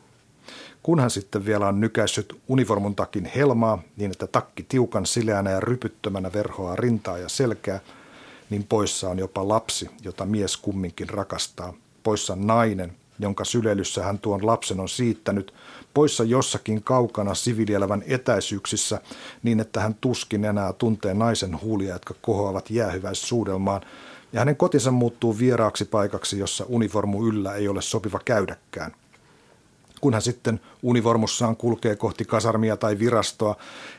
Kun hän sitten vielä on nykäissyt univormun takin helmaa niin, että takki tiukan sileänä ja rypyttömänä verhoaa rintaa ja selkää, niin poissa on jopa lapsi, jota mies kumminkin rakastaa. Poissa nainen, jonka sylelyssä hän tuon lapsen on siittänyt, poissa jossakin kaukana siviilielävän etäisyyksissä, niin että hän tuskin enää tuntee naisen huulia, jotka kohoavat jäähyväissuudelmaan, ja hänen kotinsa muuttuu vieraaksi paikaksi, jossa uniformu yllä ei ole sopiva käydäkään – kun hän sitten univormussaan kulkee kohti kasarmia tai virastoa,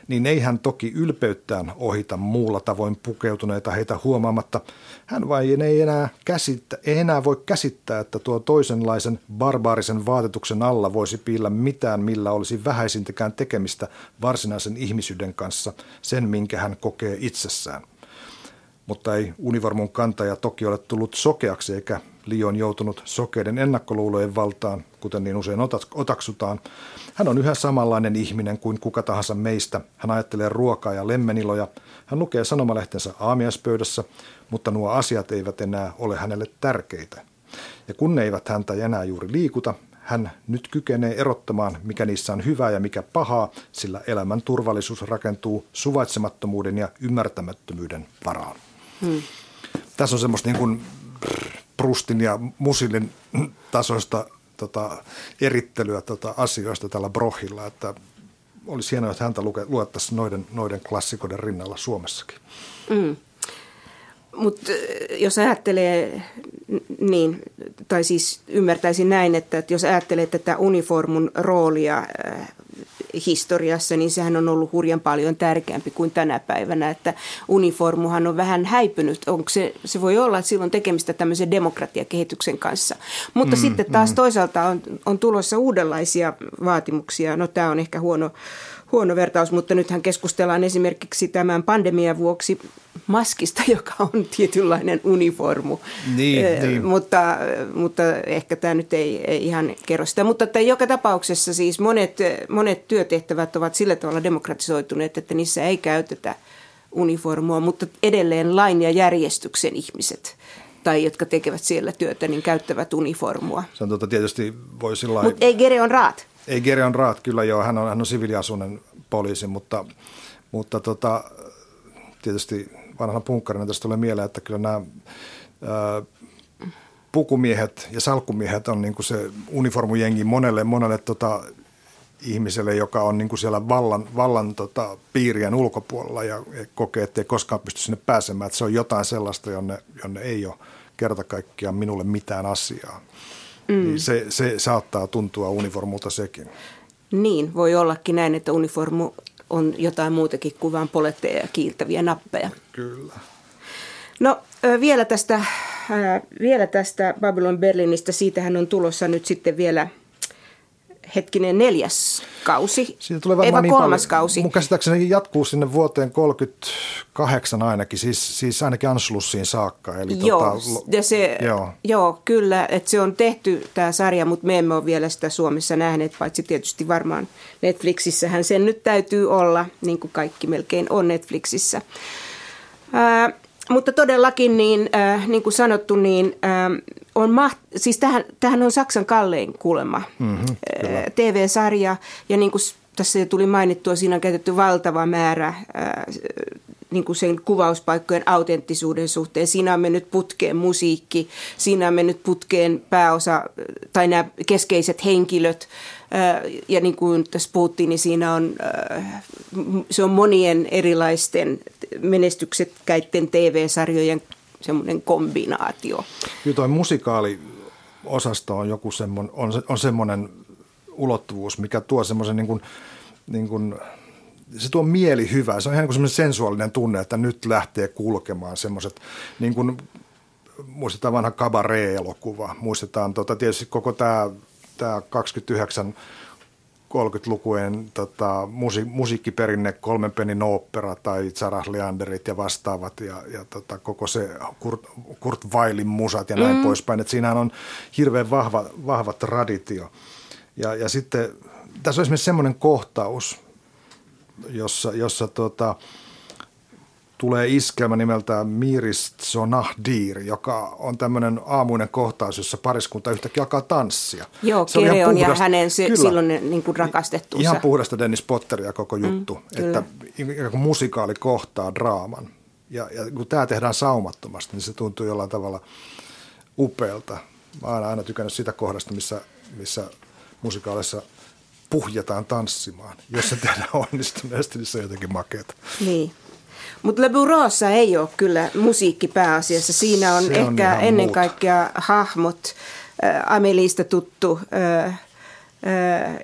niin ei hän toki ylpeyttään ohita muulla tavoin pukeutuneita heitä huomaamatta. Hän vain ei enää, käsittä, ei enää voi käsittää, että tuo toisenlaisen barbaarisen vaatetuksen alla voisi piillä mitään, millä olisi vähäisintäkään tekemistä varsinaisen ihmisyyden kanssa, sen minkä hän kokee itsessään mutta ei univormun kantaja toki ole tullut sokeaksi eikä liian joutunut sokeiden ennakkoluulojen valtaan, kuten niin usein otaksutaan. Hän on yhä samanlainen ihminen kuin kuka tahansa meistä. Hän ajattelee ruokaa ja lemmeniloja. Hän lukee sanomalehtensä aamiaispöydässä, mutta nuo asiat eivät enää ole hänelle tärkeitä. Ja kun ne eivät häntä enää juuri liikuta, hän nyt kykenee erottamaan, mikä niissä on hyvää ja mikä pahaa, sillä elämän turvallisuus rakentuu suvaitsemattomuuden ja ymmärtämättömyyden varaan. Hmm. Tässä on semmoista niin kuin Prustin ja Musillin tasoista tota, erittelyä tota, asioista tällä Brohilla, että olisi hienoa, että häntä luettaisiin noiden, noiden klassikoiden rinnalla Suomessakin. Mm. Mutta jos ajattelee niin, tai siis ymmärtäisin näin, että jos ajattelee tätä uniformun roolia historiassa, niin sehän on ollut hurjan paljon tärkeämpi kuin tänä päivänä, että uniformuhan on vähän häipynyt. Onko se, se voi olla, että silloin tekemistä tämmöisen demokratiakehityksen kanssa. Mutta mm, sitten taas mm. toisaalta on, on tulossa uudenlaisia vaatimuksia. No tämä on ehkä huono, huono vertaus, mutta nythän keskustellaan esimerkiksi tämän pandemian vuoksi maskista, joka on tietynlainen uniformu. Niin, eh, niin. Mutta, mutta ehkä tämä nyt ei, ei ihan kerro sitä. Mutta että joka tapauksessa siis monet, monet työtehtävät ovat sillä tavalla demokratisoituneet, että niissä ei käytetä uniformua, mutta edelleen lain ja järjestyksen ihmiset tai jotka tekevät siellä työtä, niin käyttävät uniformua. Se on tuota, tietysti voi sillä Mutta ei Gereon Raat. Ei Gereon Raat, kyllä joo, hän on, hän on siviiliasuinen poliisi, mutta, mutta tota, tietysti vanhana punkkarina tästä tulee mieleen, että kyllä nämä ää, pukumiehet ja salkkumiehet on niin kuin se uniformujengi monelle, monelle tota, ihmiselle, joka on niin kuin siellä vallan, vallan tota, piirien ulkopuolella ja kokee, että ei koskaan pysty sinne pääsemään. Että se on jotain sellaista, jonne, jonne ei ole kerta kaikkiaan minulle mitään asiaa. Mm. Niin se, se saattaa tuntua uniformulta sekin. Niin, voi ollakin näin, että uniformu on jotain muutakin kuin vain poletteja ja kiiltäviä nappeja. Kyllä. No vielä tästä, vielä tästä Babylon Berlinistä, siitähän on tulossa nyt sitten vielä – hetkinen neljäs kausi, Siitä tulee varmaan niin kolmas paljon. kausi. Mun käsittääkseni jatkuu sinne vuoteen 38 ainakin, siis, siis ainakin Anschlussiin saakka. Eli joo, tota, ja se, joo. joo, kyllä, että se on tehty tämä sarja, mutta me emme ole vielä sitä Suomessa nähneet, paitsi tietysti varmaan Netflixissähän sen nyt täytyy olla, niin kuin kaikki melkein on Netflixissä. Ää, mutta todellakin, niin, äh, niin kuin sanottu, niin äh, on maht- siis tähän, tähän on Saksan kallein kuulemma mm-hmm, äh, TV-sarja. Ja niin kuin tässä jo tuli mainittua, siinä on käytetty valtava määrä äh, niin kuin sen kuvauspaikkojen autenttisuuden suhteen. Siinä on mennyt putkeen musiikki, siinä on mennyt putkeen pääosa tai nämä keskeiset henkilöt. Ja niin kuin tässä puhuttiin, niin siinä on, se on monien erilaisten menestyksekkäiden TV-sarjojen semmoinen kombinaatio. Kyllä tuo musikaaliosasto on joku semmoinen, on, on semmoinen ulottuvuus, mikä tuo semmoisen niin kuin, niin kuin se tuo mieli hyvää. Se on ihan semmoinen sensuaalinen tunne, että nyt lähtee kulkemaan semmoiset, niin kuin muistetaan vanha kabaree-elokuva, muistetaan tota, tietysti koko tämä, tämä 29 30-lukujen tota, musi, musiikkiperinne, kolmen penin opera tai Sarah Leanderit ja vastaavat ja, ja tota, koko se Kurt, Kurt Weilin musat ja näin mm. poispäin. Et siinähän on hirveän vahva, vahva traditio. Ja, ja sitten tässä on esimerkiksi semmoinen kohtaus, jossa, jossa tota, tulee iskelmä nimeltään Mirist Sonahdir, joka on tämmöinen aamuinen kohtaus, jossa pariskunta yhtäkkiä alkaa tanssia. Joo, se Kereon ja hänen se, kyllä, silloin niin kuin rakastettuunsa. Ihan puhdasta Dennis Potteria koko mm, juttu, mm, että musikaali kohtaa draaman. Ja, ja kun tämä tehdään saumattomasti, niin se tuntuu jollain tavalla upealta. Mä oon aina tykännyt sitä kohdasta, missä, missä musikaalissa – puhjataan tanssimaan. Jos se tehdään onnistuneesti, niin se on jotenkin makeata. Niin. Mutta Le Bureaussa ei ole kyllä musiikki pääasiassa. Siinä on, on ehkä ennen muuta. kaikkea hahmot. Äh, Ameliista tuttu, äh, äh,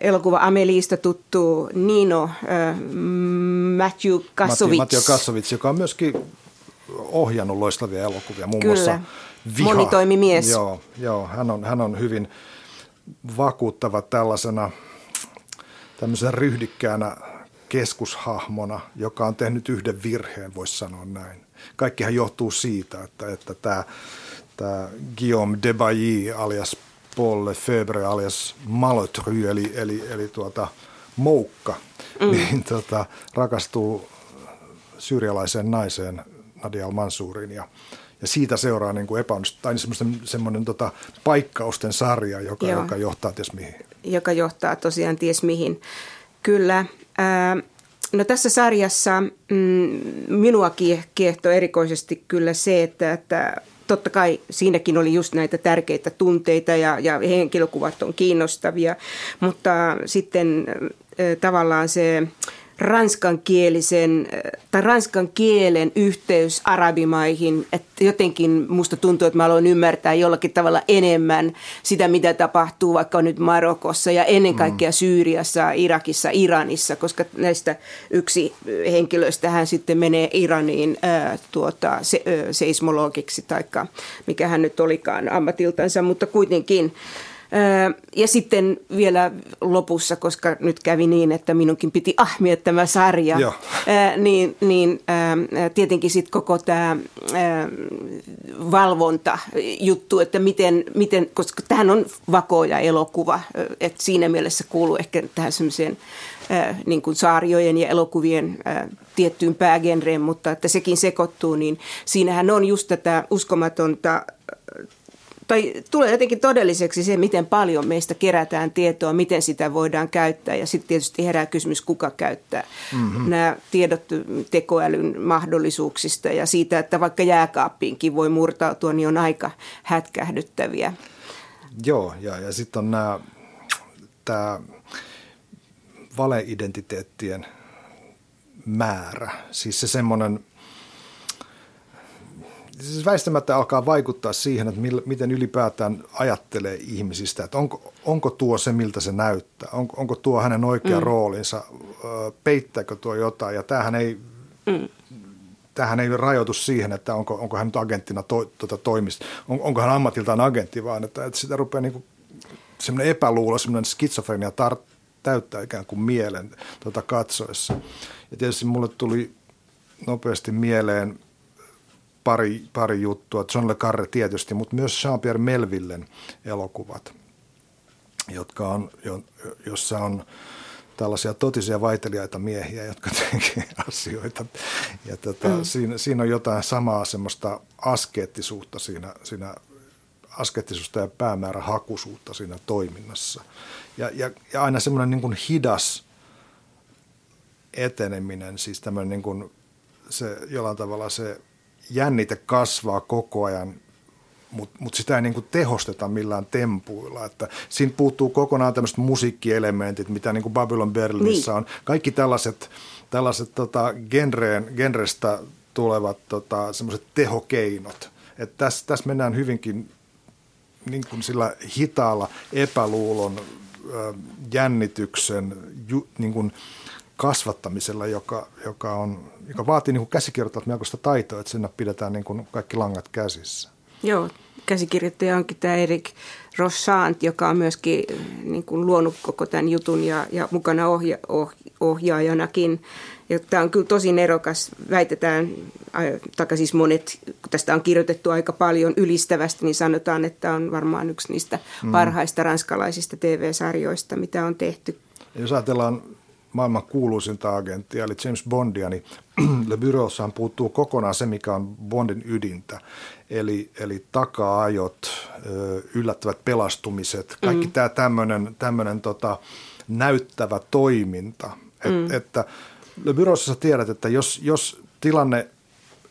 elokuva Ameliista tuttu Nino, äh, Matthew Kassovits. Matthew Kassovits, joka on myöskin ohjannut loistavia elokuvia, muun Kyllä. muassa Viha. Monitoimimies. Joo, joo hän, on, hän on hyvin vakuuttava tällaisena – tämmöisen ryhdikkäänä keskushahmona, joka on tehnyt yhden virheen, voisi sanoa näin. Kaikkihan johtuu siitä, että, että tämä, tämä Guillaume Debailly alias Paul Lefebvre alias Malotry, eli, eli, eli tuota, Moukka, mm. niin tota, rakastuu syyrialaiseen naiseen Nadia al-Mansuriin ja, ja siitä seuraa niin kuin epäonnist, tai semmoinen, semmoinen tota, paikkausten sarja, joka, joka johtaa ties mihin joka johtaa tosiaan ties mihin. Kyllä. No tässä sarjassa mm, minua kiehtoi erikoisesti kyllä se, että, että totta kai siinäkin oli just näitä tärkeitä tunteita ja, ja henkilökuvat on kiinnostavia, mutta sitten tavallaan se ranskankielisen tai ranskan kielen yhteys arabimaihin, että jotenkin musta tuntuu, että mä aloin ymmärtää jollakin tavalla enemmän sitä, mitä tapahtuu vaikka nyt Marokossa ja ennen mm. kaikkea Syyriassa, Irakissa, Iranissa, koska näistä yksi henkilöistä hän sitten menee Iraniin ää, tuota, se, ää, seismologiksi tai mikä hän nyt olikaan ammatiltansa, mutta kuitenkin ja sitten vielä lopussa, koska nyt kävi niin, että minunkin piti ahmia tämä sarja, Joo. niin, niin tietenkin sitten koko tämä valvontajuttu, että miten, miten, koska tähän on vakoja elokuva, että siinä mielessä kuuluu ehkä tähän semmoiseen niin kuin saariojen ja elokuvien tiettyyn päägenreen, mutta että sekin sekoittuu, niin siinähän on just tätä uskomatonta tai tulee jotenkin todelliseksi se, miten paljon meistä kerätään tietoa, miten sitä voidaan käyttää. Ja sitten tietysti herää kysymys, kuka käyttää mm-hmm. nämä tiedot tekoälyn mahdollisuuksista ja siitä, että vaikka jääkaappiinkin voi murtautua, niin on aika hätkähdyttäviä. Joo, ja, ja sitten on nämä, tämä valeidentiteettien määrä. Siis se semmoinen – siis väistämättä alkaa vaikuttaa siihen, että millä, miten ylipäätään ajattelee ihmisistä, että onko, onko tuo se, miltä se näyttää, onko, onko tuo hänen oikea mm. roolinsa, peittääkö tuo jotain, ja tämähän ei, mm. tämähän ei rajoitu siihen, että onko, onko hän nyt agenttina to, tuota toimista, on, onko hän ammatiltaan agentti, vaan että, että sitä rupeaa niin semmoinen epäluulo, semmoinen skitsofrenia tar, täyttää ikään kuin mielen tuota katsoessa. Ja tietysti mulle tuli nopeasti mieleen – pari, pari juttua. John Le Carre tietysti, mutta myös Jean-Pierre Melvillen elokuvat, jotka on, jo, jossa on tällaisia totisia vaiteliaita miehiä, jotka tekevät asioita. Ja tota, mm. siinä, siinä on jotain samaa semmoista askeettisuutta siinä, siinä askeettisuutta ja päämäärähakuisuutta siinä toiminnassa. Ja, ja, ja aina semmoinen niin kuin hidas eteneminen, siis tämmöinen niin kuin se jollain tavalla se jännite kasvaa koko ajan, mutta mut sitä ei niinku tehosteta millään tempuilla. Että siinä puuttuu kokonaan tämmöiset musiikkielementit, mitä niinku Babylon Berlinissä niin. on. Kaikki tällaiset, tällaiset tota, genreen, genrestä tulevat tota, semmoiset tehokeinot. Että tässä, tässä mennään hyvinkin niin kuin sillä hitaalla epäluulon, jännityksen, ju, niin kuin – kasvattamisella, joka, joka, on, joka vaatii niin käsikirjoittajat melkoista taitoa, että sinne pidetään niin kuin kaikki langat käsissä. Joo, käsikirjoittaja onkin tämä Erik Rossant, joka on myöskin niin kuin luonut koko tämän jutun ja, ja mukana ohja, oh, ohjaajanakin. Ja tämä on kyllä tosi nerokas, väitetään, tai siis monet, kun tästä on kirjoitettu aika paljon ylistävästi, niin sanotaan, että on varmaan yksi niistä mm. parhaista ranskalaisista TV-sarjoista, mitä on tehty. Jos ajatellaan maailman kuuluisinta agenttia, eli James Bondia, niin Le Bureaussaan puuttuu kokonaan se, mikä on Bondin ydintä. Eli, eli taka-ajot, yllättävät pelastumiset, kaikki mm. tämä tämmöinen, tota, näyttävä toiminta. Et, mm. Että Le Bureaussa tiedät, että jos, jos tilanne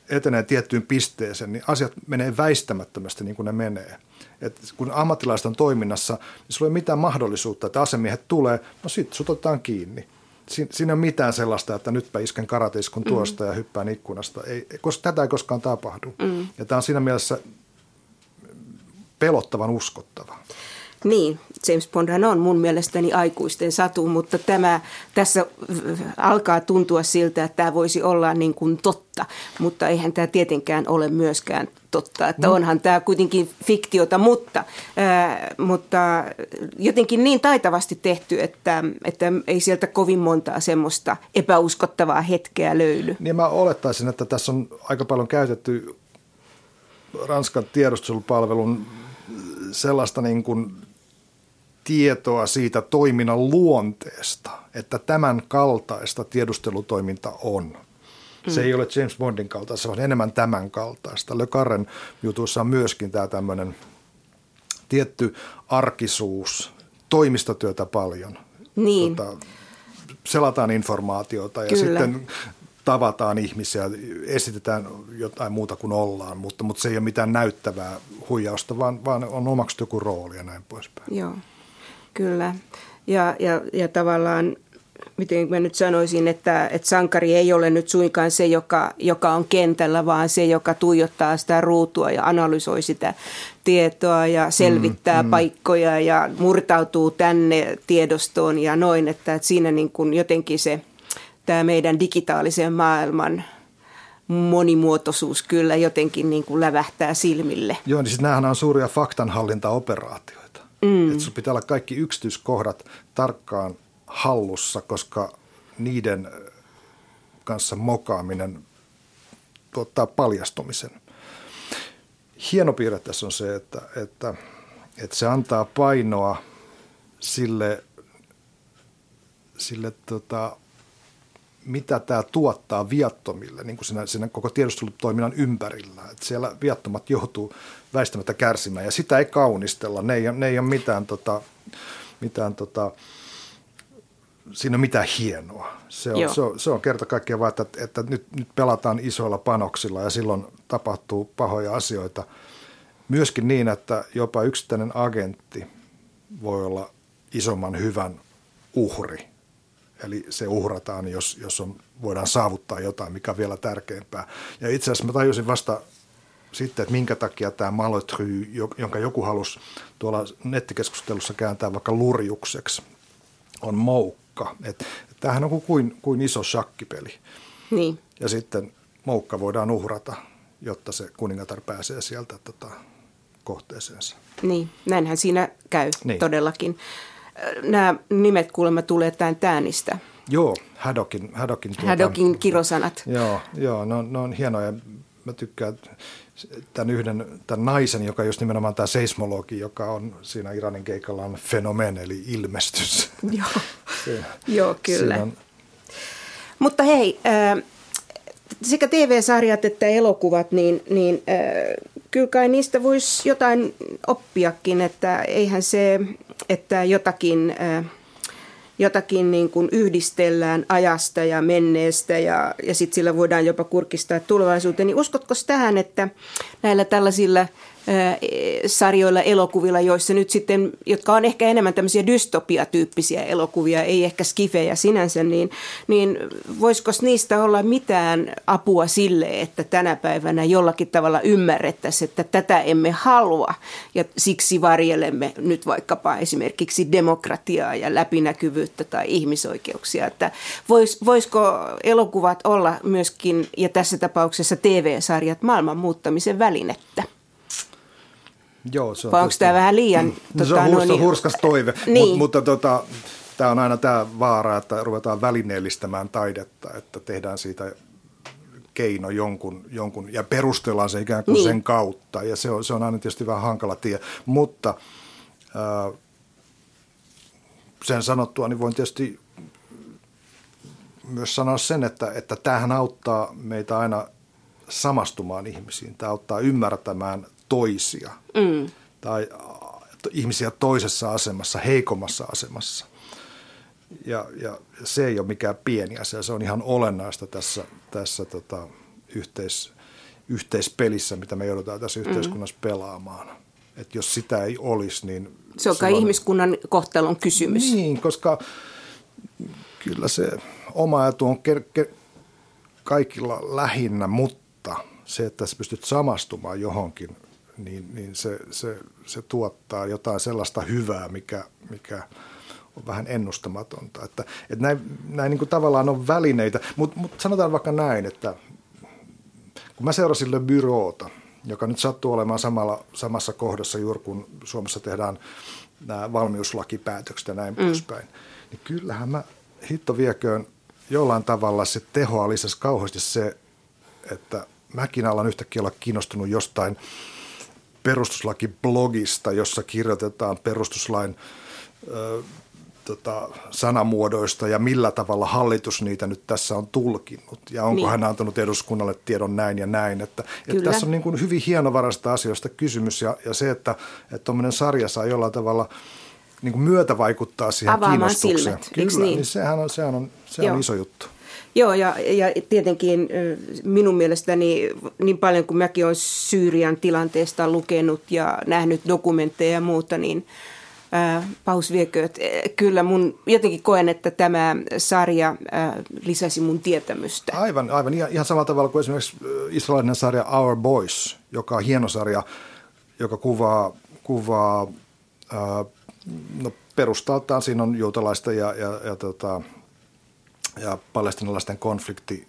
etenee tiettyyn pisteeseen, niin asiat menee väistämättömästi niin kuin ne menee. Et kun ammattilaiset on toiminnassa, niin sulla ei ole mitään mahdollisuutta, että asemiehet tulee, no sitten sut otetaan kiinni siinä ei ole mitään sellaista, että nytpä isken karateiskun mm. tuosta mm. ja hyppään ikkunasta. Ei, koska tätä ei koskaan tapahdu. Mm. Ja tämä on siinä mielessä pelottavan uskottava. Niin, James Bondhan on mun mielestäni aikuisten satu, mutta tämä tässä alkaa tuntua siltä, että tämä voisi olla niin kuin totta, mutta eihän tämä tietenkään ole myöskään totta, että no. onhan tämä kuitenkin fiktiota, mutta, ää, mutta jotenkin niin taitavasti tehty, että, että ei sieltä kovin montaa semmoista epäuskottavaa hetkeä löydy. Niin mä olettaisin, että tässä on aika paljon käytetty Ranskan tiedustelupalvelun sellaista niin kuin tietoa siitä toiminnan luonteesta, että tämän kaltaista tiedustelutoiminta on. Se mm. ei ole James Bondin kaltaista, on enemmän tämän kaltaista. Le Carren jutussa on myöskin tämä tämmöinen tietty arkisuus, toimistotyötä paljon. Niin. Tota, selataan informaatiota ja Kyllä. sitten tavataan ihmisiä, esitetään jotain muuta kuin ollaan, mutta, mutta se ei ole mitään näyttävää huijausta, vaan, vaan on omaksuttu joku rooli ja näin poispäin. Joo. Kyllä. Ja, ja, ja tavallaan, miten mä nyt sanoisin, että, että sankari ei ole nyt suinkaan se, joka, joka on kentällä, vaan se, joka tuijottaa sitä ruutua ja analysoi sitä tietoa ja selvittää mm, mm. paikkoja ja murtautuu tänne tiedostoon ja noin. Että, että siinä niin kuin jotenkin se tämä meidän digitaalisen maailman monimuotoisuus kyllä jotenkin niin kuin lävähtää silmille. Joo, niin siis nämähän on suuria faktanhallintaoperaatioita. Mm. Että pitää olla kaikki yksityiskohdat tarkkaan hallussa, koska niiden kanssa mokaaminen tuottaa paljastumisen. hieno piirre tässä on se, että, että, että se antaa painoa sille, sille tota, mitä tämä tuottaa viattomille niin kuin siinä, siinä koko tiedustelutoiminnan ympärillä. Että siellä viattomat joutuu väistämättä kärsimään ja sitä ei kaunistella. Ne ei, ne ei ole mitään, tota, mitään tota, siinä on mitään hienoa. Se on, se on, se on kerta kaikkiaan vaan, että, että nyt, nyt pelataan isoilla panoksilla ja silloin tapahtuu pahoja asioita. Myöskin niin, että jopa yksittäinen agentti voi olla isomman hyvän uhri. Eli se uhrataan, jos, jos on, voidaan saavuttaa jotain, mikä on vielä tärkeämpää. Ja itse asiassa mä tajusin vasta sitten, että minkä takia tämä malotry, jonka joku halusi tuolla nettikeskustelussa kääntää vaikka lurjukseksi, on moukka. Et, et tämähän on kuin, kuin iso shakkipeli. Niin. Ja sitten moukka voidaan uhrata, jotta se kuningatar pääsee sieltä tota, kohteeseensa. Niin, näinhän siinä käy niin. todellakin. Nämä nimet kuulemma tulee tämän täänistä. Joo, Hadokin. Hadokin, tuota, Hadokin kirosanat. Joo, joo ne, on, ne on hienoja. Mä tykkään tämän yhden tämän naisen, joka just nimenomaan tämä seismologi, joka on siinä Iranin keikalla on fenomen, eli ilmestys. Joo, siinä, Joo kyllä. On... Mutta hei, äh, sekä TV-sarjat että elokuvat, niin, niin äh, kyllä kai niistä voisi jotain oppiakin, että eihän se, että jotakin... Jotakin niin kuin yhdistellään ajasta ja menneestä ja, ja sitten sillä voidaan jopa kurkistaa tulevaisuuteen. Niin uskotko tähän, että näillä tällaisilla sarjoilla, elokuvilla, joissa nyt sitten, jotka on ehkä enemmän tämmöisiä dystopiatyyppisiä elokuvia, ei ehkä skifejä sinänsä, niin, niin voisiko niistä olla mitään apua sille, että tänä päivänä jollakin tavalla ymmärrettäisiin, että tätä emme halua ja siksi varjelemme nyt vaikkapa esimerkiksi demokratiaa ja läpinäkyvyyttä tai ihmisoikeuksia, että vois, voisiko elokuvat olla myöskin, ja tässä tapauksessa TV-sarjat, maailman muuttamisen välinettä? Joo, se on Vai onko tämä vähän liian... Tota, se on hurska, niin, hurskas toive, niin. Mut, mutta tota, tämä on aina tämä vaara, että ruvetaan välineellistämään taidetta, että tehdään siitä keino jonkun, jonkun ja perustellaan se ikään kuin niin. sen kautta. Ja se on, se on aina tietysti vähän hankala tie. Mutta äh, sen sanottua, niin voin tietysti myös sanoa sen, että, että tämähän auttaa meitä aina samastumaan ihmisiin. Tämä auttaa ymmärtämään toisia mm. tai ihmisiä toisessa asemassa, heikommassa asemassa. Ja, ja se ei ole mikään pieni asia, se on ihan olennaista tässä, tässä tota, yhteis, yhteispelissä, mitä me joudutaan tässä mm. yhteiskunnassa pelaamaan. Et jos sitä ei olisi, niin... Se on kai ihmiskunnan kohtalon kysymys. Niin, koska kyllä se oma etu on ker- ker- kaikilla lähinnä, mutta se, että sä pystyt samastumaan johonkin niin, niin se, se, se tuottaa jotain sellaista hyvää, mikä, mikä on vähän ennustamatonta. Että, että näin, näin niin kuin tavallaan on välineitä, mutta mut sanotaan vaikka näin, että kun mä seurasin Le Bureauta, joka nyt sattuu olemaan samalla, samassa kohdassa juuri kun Suomessa tehdään nämä valmiuslakipäätökset ja näin mm. poispäin, niin kyllähän mä hitto vieköön jollain tavalla se tehoa lisäsi kauheasti se, että mäkin alan yhtäkkiä olla kiinnostunut jostain – perustuslakiblogista, jossa kirjoitetaan perustuslain ö, tota, sanamuodoista ja millä tavalla hallitus niitä nyt tässä on tulkinnut. Ja onko niin. hän antanut eduskunnalle tiedon näin ja näin. Että, että tässä on niin kuin hyvin hienovaraista asioista kysymys ja, ja se, että tuommoinen sarja saa jollain tavalla niin kuin myötä vaikuttaa siihen Avaamaan kiinnostukseen. Silmät, Kyllä, niin? niin sehän on, sehän on, se on iso juttu. Joo, ja, ja tietenkin minun mielestäni niin paljon kuin mäkin olen Syyrian tilanteesta lukenut ja nähnyt dokumentteja ja muuta, niin paus viekööt. Kyllä mun jotenkin koen, että tämä sarja lisäsi mun tietämystä. Aivan, aivan. Ihan, samalla tavalla kuin esimerkiksi israelinen sarja Our Boys, joka on hieno sarja, joka kuvaa, kuvaa no perustaltaan siinä on juutalaista ja, ja, ja tota, ja palestinalaisten konflikti.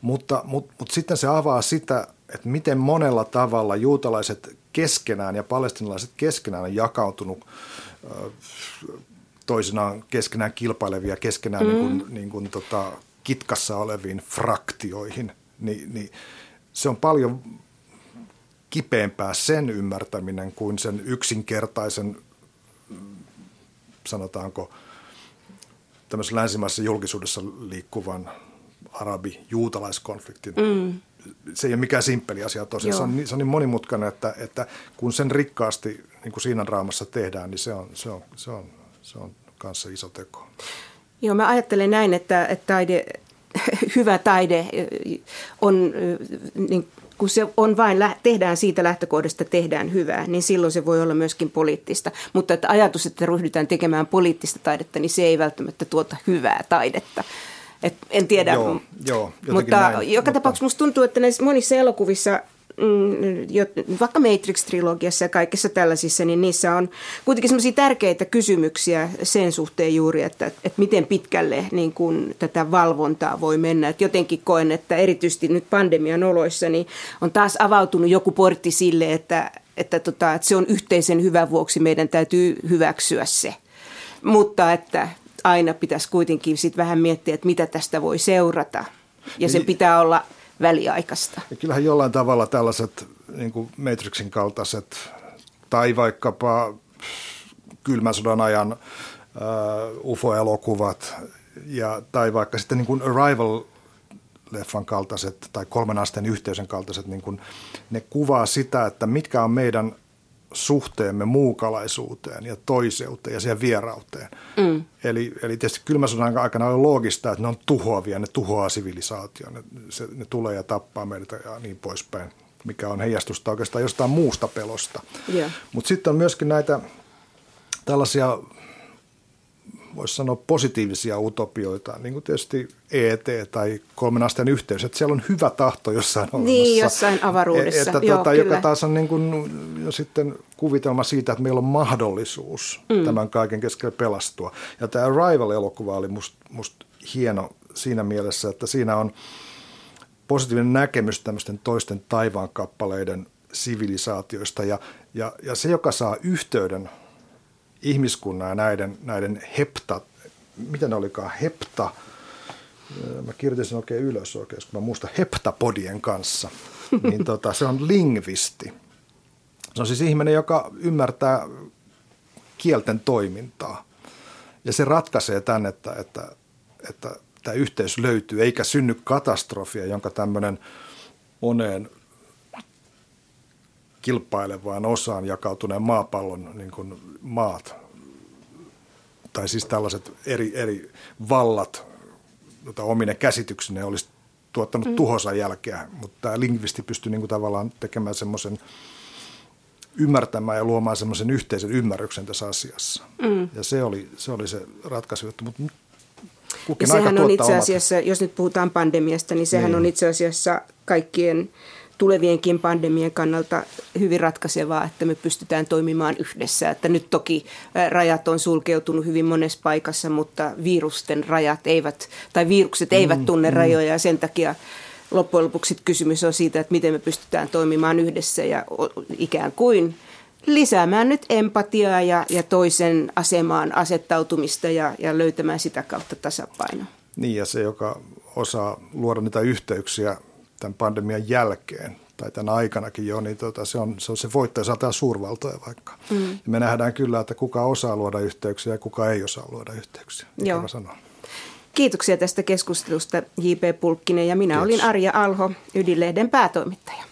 Mutta, mutta, mutta sitten se avaa sitä, että miten monella tavalla juutalaiset keskenään ja palestinalaiset keskenään on jakautunut toisinaan keskenään kilpailevia, keskenään mm. niin kuin, niin kuin tota, kitkassa oleviin fraktioihin. Ni, niin se on paljon kipeämpää sen ymmärtäminen kuin sen yksinkertaisen, sanotaanko, tämmöisessä länsimaisessa julkisuudessa liikkuvan arabi-juutalaiskonfliktin. Mm. Se ei ole mikään simppeli asia tosiaan. Se on, niin, se on niin monimutkainen, että, että kun sen rikkaasti niin kuin siinä raamassa tehdään, niin se on, se on, se on, se on kanssa iso teko. Joo, mä ajattelen näin, että, että taide, hyvä taide on niin kun se on vain, tehdään siitä lähtökohdasta, tehdään hyvää, niin silloin se voi olla myöskin poliittista. Mutta että ajatus, että ryhdytään tekemään poliittista taidetta, niin se ei välttämättä tuota hyvää taidetta. Et en tiedä, joo, joo, mutta näin, joka mutta... tapauksessa musta tuntuu, että näissä monissa elokuvissa vaikka Matrix-trilogiassa ja kaikissa tällaisissa, niin niissä on kuitenkin sellaisia tärkeitä kysymyksiä sen suhteen juuri, että, että miten pitkälle niin kuin tätä valvontaa voi mennä. Et jotenkin koen, että erityisesti nyt pandemian oloissa niin on taas avautunut joku portti sille, että, että, tota, että se on yhteisen hyvän vuoksi meidän täytyy hyväksyä se. Mutta että aina pitäisi kuitenkin sit vähän miettiä, että mitä tästä voi seurata. Ja sen pitää olla väliaikaista. Ja kyllähän jollain tavalla tällaiset niin kuin Matrixin kaltaiset tai vaikkapa kylmän sodan ajan uh, UFO-elokuvat ja, tai vaikka sitten niin kuin Arrival leffan kaltaiset tai kolmen asteen yhteisön kaltaiset, niin kuin, ne kuvaa sitä, että mitkä on meidän suhteemme muukalaisuuteen ja toiseuteen ja siihen vierauteen. Mm. Eli, eli tietysti kylmän sodan aikana oli loogista, että ne on tuhoavia, ne tuhoaa sivilisaatio, ne, se, ne tulee ja tappaa meitä ja niin poispäin, mikä on heijastusta oikeastaan jostain muusta pelosta. Yeah. Mutta sitten on myöskin näitä tällaisia voisi sanoa positiivisia utopioita, niin kuin tietysti ET tai kolmen asteen yhteys, että siellä on hyvä tahto jossain olemassa. Niin, jossain avaruudessa. Että, Joo, tuota, joka taas on niin kuin, jo sitten kuvitelma siitä, että meillä on mahdollisuus mm. tämän kaiken keskellä pelastua. Ja tämä Arrival-elokuva oli musta must hieno siinä mielessä, että siinä on positiivinen näkemys tämmöisten toisten taivaankappaleiden sivilisaatioista ja, ja, ja se, joka saa yhteyden – ihmiskunnan ja näiden, näiden hepta, mitä ne olikaan, hepta, mä kirjoitin sen oikein ylös oikein, kun mä muistan heptapodien kanssa, niin tota, se on lingvisti. Se on siis ihminen, joka ymmärtää kielten toimintaa. Ja se ratkaisee tämän, että, että, että tämä yhteys löytyy, eikä synny katastrofia, jonka tämmöinen moneen kilpailevaan osaan jakautuneen maapallon niin kuin maat, tai siis tällaiset eri, eri vallat, jota omine käsityksenne olisi tuottanut mm. tuhosa jälkeä, mutta tämä lingvisti pystyy niin kuin tavallaan tekemään semmoisen ymmärtämään ja luomaan semmoisen yhteisen ymmärryksen tässä asiassa. Mm. Ja se oli, se oli se ratkaisu, mutta ja sehän on itse asiassa, omat. jos nyt puhutaan pandemiasta, niin sehän niin. on itse asiassa kaikkien tulevienkin pandemien kannalta hyvin ratkaisevaa, että me pystytään toimimaan yhdessä. Että nyt toki rajat on sulkeutunut hyvin monessa paikassa, mutta virusten rajat eivät, tai virukset eivät mm, tunne mm. rajoja ja sen takia loppujen lopuksi kysymys on siitä, että miten me pystytään toimimaan yhdessä ja ikään kuin lisäämään nyt empatiaa ja, ja toisen asemaan asettautumista ja, ja löytämään sitä kautta tasapainoa. Niin ja se, joka osaa luoda niitä yhteyksiä tämän pandemian jälkeen tai tämän aikanakin jo, niin tota, se, on, se on se voittaja saattaa suurvaltoja vaikka. Mm. Ja me nähdään kyllä, että kuka osaa luoda yhteyksiä ja kuka ei osaa luoda yhteyksiä. Joo. Sanon. Kiitoksia tästä keskustelusta J.P. Pulkkinen ja minä Kiitos. olin Arja Alho, Ydinlehden päätoimittaja.